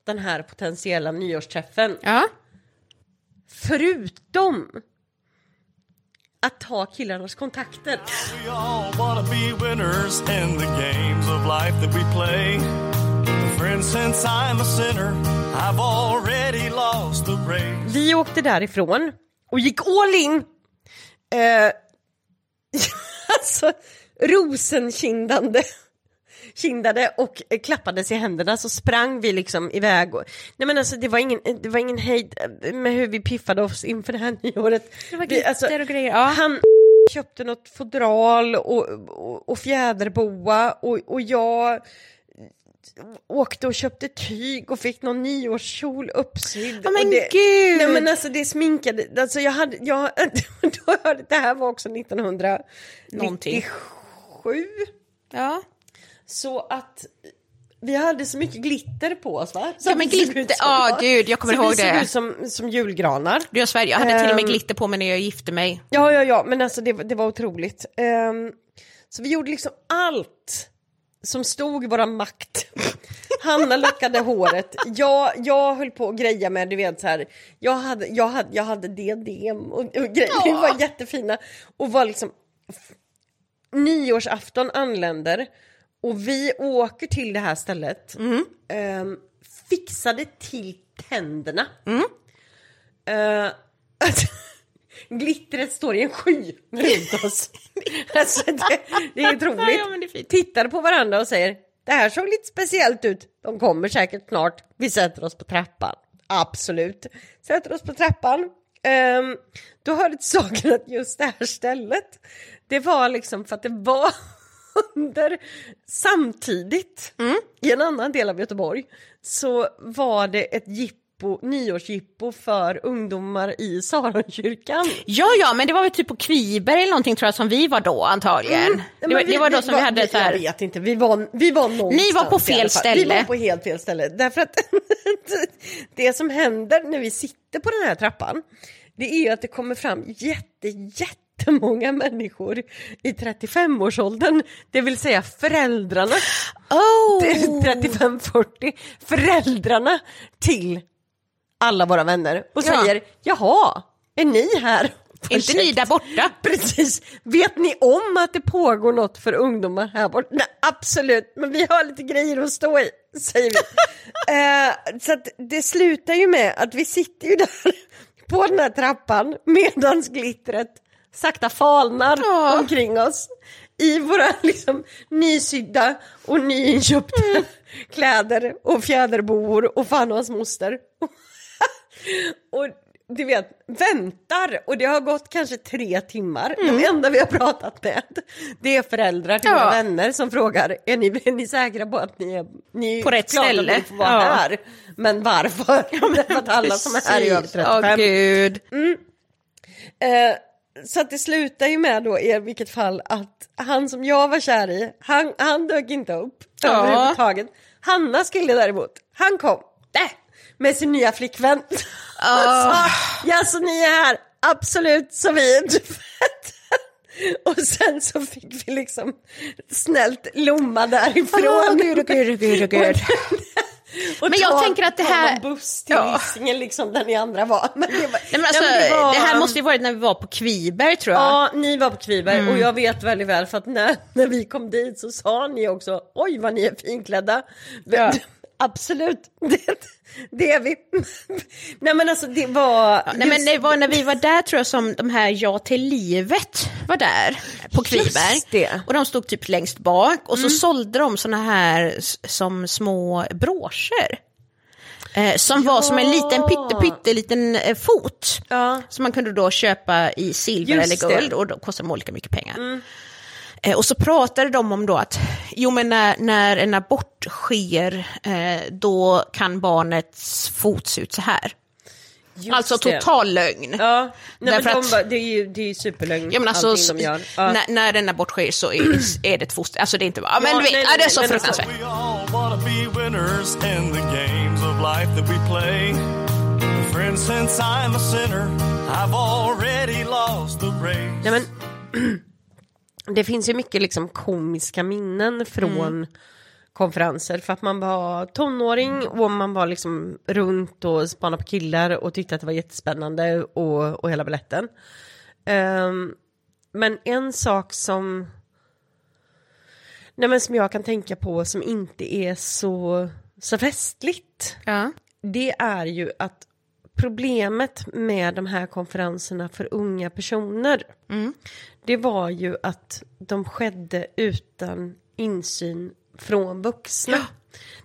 den här potentiella nyårsträffen. Ja. Förutom att ta killarnas kontakter. Vi åkte därifrån och gick all in. Eh, alltså rosenkindande kindade och eh, klappades i händerna så sprang vi liksom iväg. Och, nej men alltså det var ingen, det var ingen hejd eh, med hur vi piffade oss inför det här nyåret. Det var Vi- alltså, och grejer. Ja. Han köpte något fodral och, och, och fjäderboa och, och jag åkte och köpte tyg och fick någon nyårskjol uppsydd. Ja, men det, gud! Nej men alltså det sminkade, alltså jag hade, jag, då hörde, det här var också 1997. Någonting. Ja. Så att vi hade så mycket glitter på oss va? Så Ja, men vi glitter- som- ja, gud, jag kommer så ihåg vi såg det. ut som, som julgranar. Du jag svär, jag hade till och med Ehm. glitter på mig när jag gifte mig. Ja, ja, ja, men alltså det, det var otroligt. Ehm, så vi gjorde liksom allt som stod i våran makt. Hanna lockade håret. Jag, jag höll på att greja med, du vet så här, jag hade, jag hade, jag hade diadem och, och grejer, det var jättefina. Och var liksom, nyårsafton anländer och vi åker till det här stället. Ehm, fixade till tänderna. Eh, glittret står i en sky runt oss. alltså det, det är otroligt. Ja, men det är fint. Tittar på varandra och säger det här såg lite speciellt ut. De kommer säkert snart. Vi sätter oss på trappan. Absolut. Sätter oss på trappan. Um, då hör det till saken att just det här stället, det var liksom för att det var under samtidigt i en annan del av Göteborg så var det ett jippo, nyårsjippo för ungdomar i Saronkyrkan. Ja, ja, men det var väl typ på Kviberg eller någonting tror jag som vi var då antagligen. Mm. det, var, det var då som vi hade så Jag här... vet inte, vi var, vi var någonstans Ni var på fel fall. Vi ställe. var på helt fel ställe. Därför att det som händer när vi sitter på den här trappan, det är ju att det kommer fram jätte, jättemånga människor i 35-årsåldern, det vill säga föräldrarna, Oh! 35-40, föräldrarna till alla våra vänner och Ja. säger jaha, är ni här? Är inte ni där borta? Precis. Vet ni om att det pågår något för ungdomar här borta? Nej, absolut, men vi har lite grejer att stå i, säger vi. eh, så det slutar ju med att vi sitter ju där på den här trappan medans glittret sakta falnar Ja. omkring oss i våra liksom nysydda och nyinköpta kläder och fjäderboor och fan och hans moster. och du vet, väntar och det har gått kanske tre timmar. De enda vi har pratat med det är föräldrar till Ja. våra vänner som frågar är ni, är ni säkra på att ni är, ni På rätt klart att ställe? ni får vara Ja. här? Men varför? För att alla som är här är över Precis. 35. Åh, gud. Eh, så att det slutar ju med då i vilket fall att han som jag var kär i, han, han dök inte upp Ja. överhuvudtaget. Hannas kille däremot, han kom äh, med sin nya flickvän sa ja så ni är här, absolut så vi. Och sen så fick vi liksom snällt lomma därifrån. Åh, gud, gud, gud, gud. Och Men jag tänker att det här- buss till Ja. Hisingen liksom där ni andra var. Men det, var, Nej, men alltså, Ja, men det, var- här måste ju varit när vi var på Kviberg tror jag. Ja, ni var på Kviberg Mm. och jag vet väldigt väl för att när, när vi kom dit så sa ni också oj vad ni är finklädda. Ja. Absolut, det, det är vi. Nej men alltså det var... Nej, men det var när vi var där tror jag som de här Ja till livet var där på Kviberg. Det. Mm. Och de stod typ längst bak och så sålde de såna här som små broscher. Eh, som var som en liten pytte, pytteliten eh, fot. Ja. Som man kunde då köpa i silver Just eller det. guld och då kostade de olika mycket pengar. Eh, och så pratade de om då att jo, men när, när en abort sker eh, då kan barnets fot se ut så här. Just alltså det. total lögn. Ja, nej, Därför men de, att- bara- det är ju, det är ju superlögn Ja, men alltså, allting de gör. Ja. när, när en abort sker så är, är det ett foster, alltså det är inte bara, ja, men vet, nej, ja, det är nej, så alltså- fruktansvärt. We all wanna be winners in the games of life that we play. Friends, since I'm a sinner, I've already lost the race. Nej, men, det finns ju mycket liksom komiska minnen från konferenser för att man var tonåring och man var liksom runt och spanade på killar och tyckte att det var jättespännande och, och hela baletten. Ehm, men en sak som Nej, men som jag kan tänka på som inte är så, så festligt Ja. det är ju att problemet med de här konferenserna för unga personer det var ju att de skedde utan insyn från vuxna.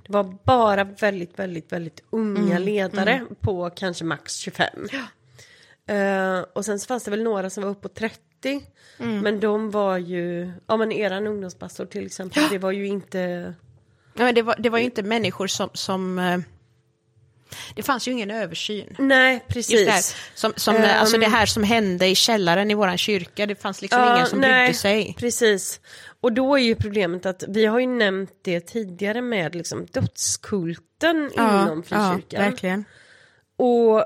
Det var bara väldigt, väldigt, väldigt unga ledare på kanske max 25. Eh, och sen så fanns det väl några som var upp på 30. Men de var ju, ja men eran ungdomspastor till exempel, det var ju inte Ja, men det, var, det var ju inte människor som... som eh, det fanns ju ingen översyn. Nej, Just det, här, precis. som, som, eh, alltså det här som hände i källaren i våran kyrka, det fanns liksom Ja, ingen som nej, brydde sig. Precis. Och då är ju problemet att vi har ju nämnt det tidigare med liksom dödskulten inom frikyrkan. verkligen. Och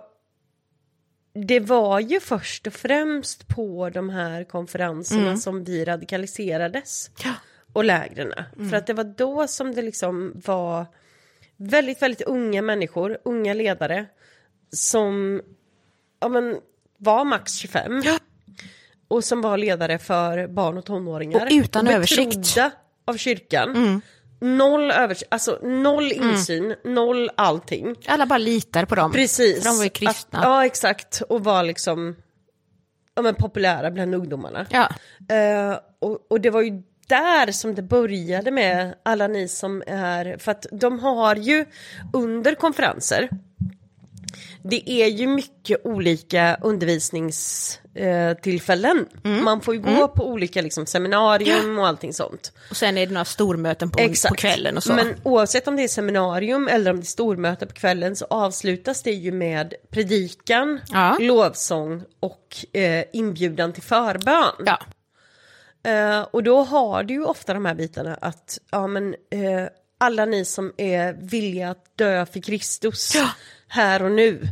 det var ju först och främst på de här konferenserna som vi radikaliserades. Och lägren. För att det var då som det liksom var väldigt, väldigt unga människor, unga ledare som ja, men, var max 25. Och som var ledare för barn och tonåringar. Och utan översikt. betrodda av kyrkan. Noll översikt, alltså noll insyn, noll allting. Alla bara litar på dem. Precis. För de var ju kristna. Att, ja, exakt. Och var liksom ja, men populära bland ungdomarna. Ja. Eh, och, och det var ju där som det började med alla ni som är, för att de har ju under konferenser, det är ju mycket olika undervisningstillfällen. Mm. Man får ju gå på olika liksom, seminarium och allting sånt. Och sen är det några stormöten på, på kvällen och så. Men oavsett om det är seminarium eller om det är stormöte på kvällen så avslutas det ju med predikan, Ja. lovsång och eh, inbjudan till förbön. ja. Eh, och då har du ju ofta de här bitarna att ja, men, eh, alla ni som är villiga att dö för Kristus Ja. här och nu,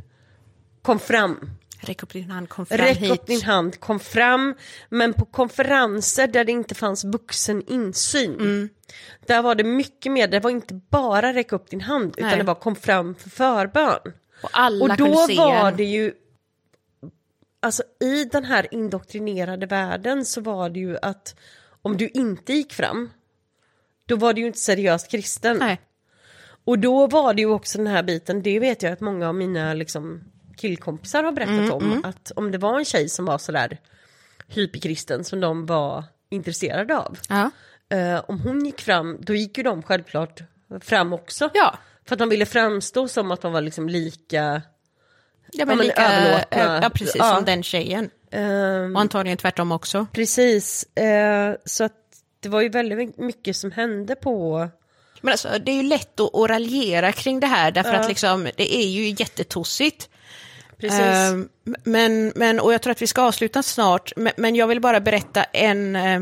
kom fram. Räck upp din hand, kom fram Räck hit. upp din hand, kom fram. Men på konferenser där det inte fanns vuxen insyn, Mm. där var det mycket mer, det var inte bara räck upp din hand, utan Nej. det var kom fram för förbön. Och alla Och då var det ju, alltså i den här indoktrinerade världen så var det ju att om du inte gick fram, då var du ju inte seriöst kristen. Nej. Och då var det ju också den här biten, det vet jag att många av mina liksom, killkompisar har berättat Mm, om, att om det var en tjej som var sådär hyperkristen som de var intresserade av, Ja. eh, om hon gick fram, då gick ju de självklart fram också. Ja. För att de ville framstå som att de var liksom lika Ja, men men lika, överlåtna. ja, precis Ja. som den tjejen. Ehm, Och antagligen tvärtom också. precis, eh, så att det var ju väldigt mycket som hände på... Men alltså, det är ju lätt att, att raljera kring det här, därför att liksom, det är ju jättetossigt. Precis. Ehm, men, men, och jag tror att vi ska avsluta snart, men, men jag vill bara berätta en, eh,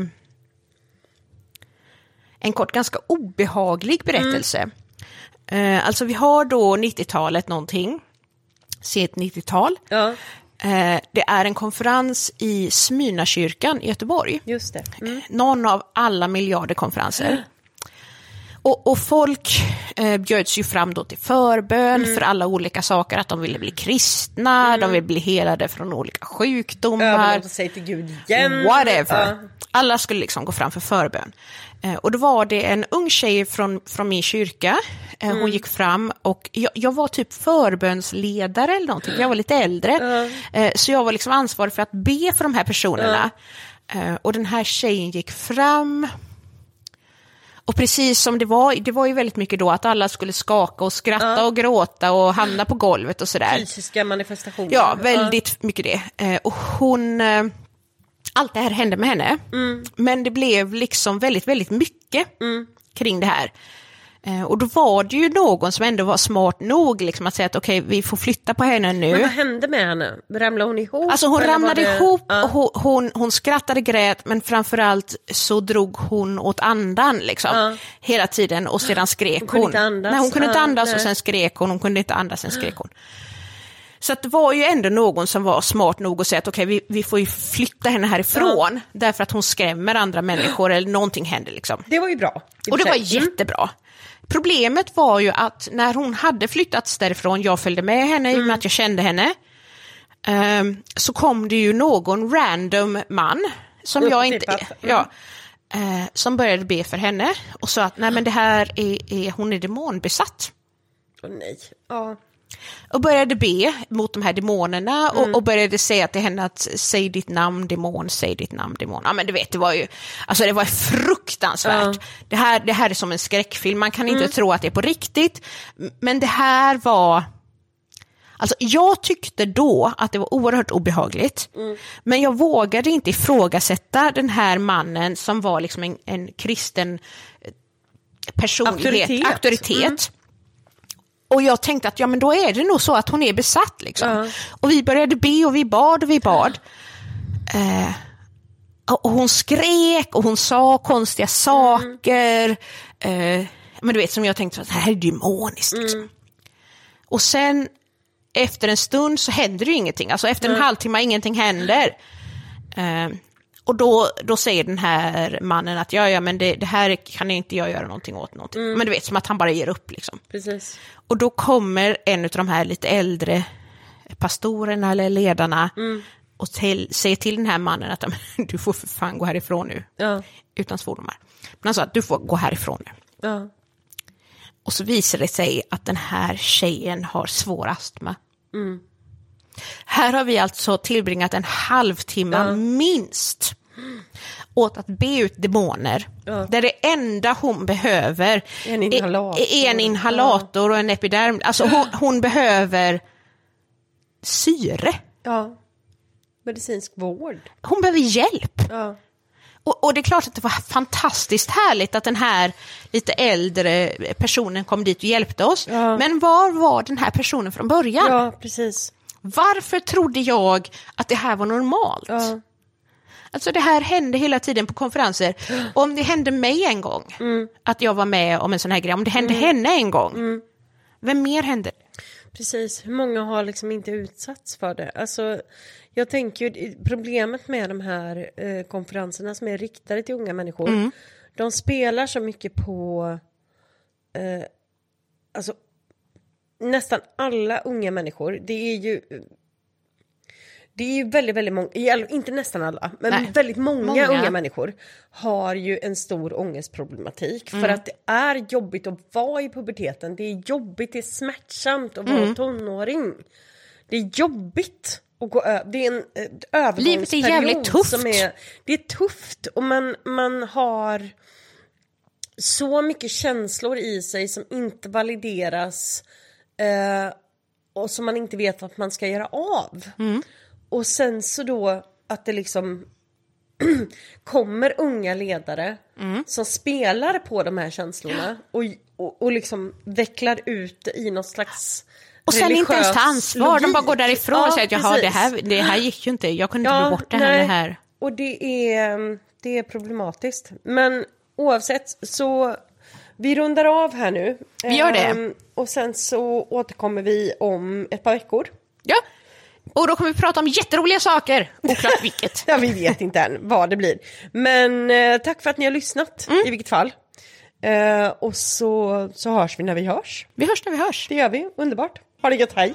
en kort, ganska obehaglig berättelse. Eh, alltså vi har då 90-talet någonting, sent 90-tal. ja, Eh, det är en konferens i Smyrnakyrkan i Göteborg. just det. Mm. Någon av alla miljarder konferenser. Och, och folk eh, bjöds ju fram då till förbön Mm. för alla olika saker, att de ville bli kristna, de ville bli helade från olika sjukdomar, Överlåta sig till Gud igen. whatever. Ja. Alla skulle liksom gå fram för förbön. Eh, och då var det en ung tjej från, från min kyrka, Mm. hon gick fram och jag, jag var typ förbönsledare eller någonting, jag var lite äldre. Eh, så jag var liksom ansvarig för att be för de här personerna. Eh, och den här tjejen gick fram, och precis som det var, det var ju väldigt mycket då att alla skulle skaka och skratta och gråta och hamna på golvet och sådär. Fysiska manifestationer. Ja, väldigt mycket det. Eh, och hon... Eh, allt det här hände med henne. Men det blev liksom väldigt, väldigt mycket kring det här. Eh, och då var det ju någon som ändå var smart nog liksom, att säga att okej, vi får flytta på henne nu. Men vad hände med henne? Ramlade hon ihop? Alltså hon ramlade det- ihop, Ja. och hon, hon, hon skrattade, grät, men framförallt så drog hon åt andan liksom. Ja. Hela tiden och sedan skrek hon. kunde inte andas. Nej, hon kunde inte Ja, andas och nej. sen skrek hon, hon kunde inte andas, sen skrek hon. Så det var ju ändå någon som var smart nog att säga att okej, vi, vi får ju flytta henne härifrån, därför att hon skrämmer andra människor eller någonting händer liksom. Det var ju bra. Och det och var. Mm. jättebra. Problemet var ju att när hon hade flyttats därifrån, jag följde med henne i och Mm. med att jag kände henne, ehm, så kom det ju någon random man som jag inte... Mm. Ja, eh, som började be för henne och sa att nej men det här är, är hon är demonbesatt. Åh, nej. Ja. Och började be mot de här demonerna och, Mm. och började säga till henne att säg ditt namn demon, säg ditt namn demon. Ja men du vet, det var ju, alltså det var fruktansvärt. Det, här, det här är som en skräckfilm, man kan Mm. inte tro att det är på riktigt. Men det här var, Alltså, jag tyckte då att det var oerhört obehagligt, Mm. men jag vågade inte ifrågasätta den här mannen som var liksom en, en kristen eh, personlighet, Auktoritet. auktoritet. Och jag tänkte att ja men då är det nog så att hon är besatt liksom. Ja. Och vi började be och vi bad och vi bad. Eh, och hon skrek och hon sa konstiga saker. Eh, men du vet som jag tänkte, att det här är demoniskt. Liksom. Och sen efter en stund så händer ju ingenting. Alltså efter en halvtimme ingenting händer. Och då, då säger den här mannen att ja, ja, men det, det här kan inte jag göra någonting åt. Någonting. Men du vet, som att han bara ger upp liksom. Precis. Och då kommer en av de här lite äldre pastorerna eller ledarna och till, säger till den här mannen att "Men du får för fan gå härifrån nu. Ja. Utan svordomar. Men han sa att du får gå härifrån nu. Ja. Och så visar det sig att den här tjejen har svår astma. Här har vi alltså tillbringat en halvtimme minst åt att be ut demoner. Ja. Där det enda hon behöver En inhalator. är, en inhalator och en epiderm. Alltså hon, hon behöver syre. ja. Medicinsk vård. Hon behöver hjälp. Ja. Och, och det är klart att det var fantastiskt härligt att den här lite äldre personen kom dit och hjälpte oss. Ja. Men var var den här personen från början? ja, precis. Varför trodde jag att det här var normalt? Ja. Alltså det här hände hela tiden på konferenser. Om det hände mig en gång, Mm. att jag var med om en sån här grej, om det hände henne en gång, Mm. vem mer hände? Precis, hur många har liksom inte utsatts för det? Alltså, jag tänker ju, problemet med de här eh, konferenserna som är riktade till unga människor, de spelar så mycket på, eh, alltså nästan alla unga människor, det är ju det är ju väldigt, väldigt många, inte nästan alla, men Nej. väldigt många, Många. unga människor har ju en stor ångestproblematik. För att det är jobbigt att vara i puberteten, det är jobbigt, det är smärtsamt att vara tonåring. Det är jobbigt att gå ö- det är en eh, övergångsperiod Livet är jävligt tufft. Som är, det är tufft och man, man har så mycket känslor i sig som inte valideras eh, och som man inte vet vad man ska göra av. Och sen så då att det liksom kommer unga ledare som spelar på de här känslorna och, och, och liksom vecklar ut det i någon slags Och sen inte ens ta ansvar, de bara logik. går därifrån och Ja, säger att jaha, det här, det här gick ju inte, jag kunde inte bli borta här nej. med det här. Och det är, det är problematiskt. Men oavsett så, vi rundar av här nu. Vi gör det. Ehm, och sen så återkommer vi om ett par veckor. Ja, och då kommer vi prata om jätteroliga saker, oklart vilket. Ja, vi vet inte än vad det blir. Men eh, tack för att ni har lyssnat Mm. i vilket fall. Eh, och så, så hörs vi när vi hörs. Vi hörs när vi hörs. Det gör vi, underbart. Ha det gött, hej!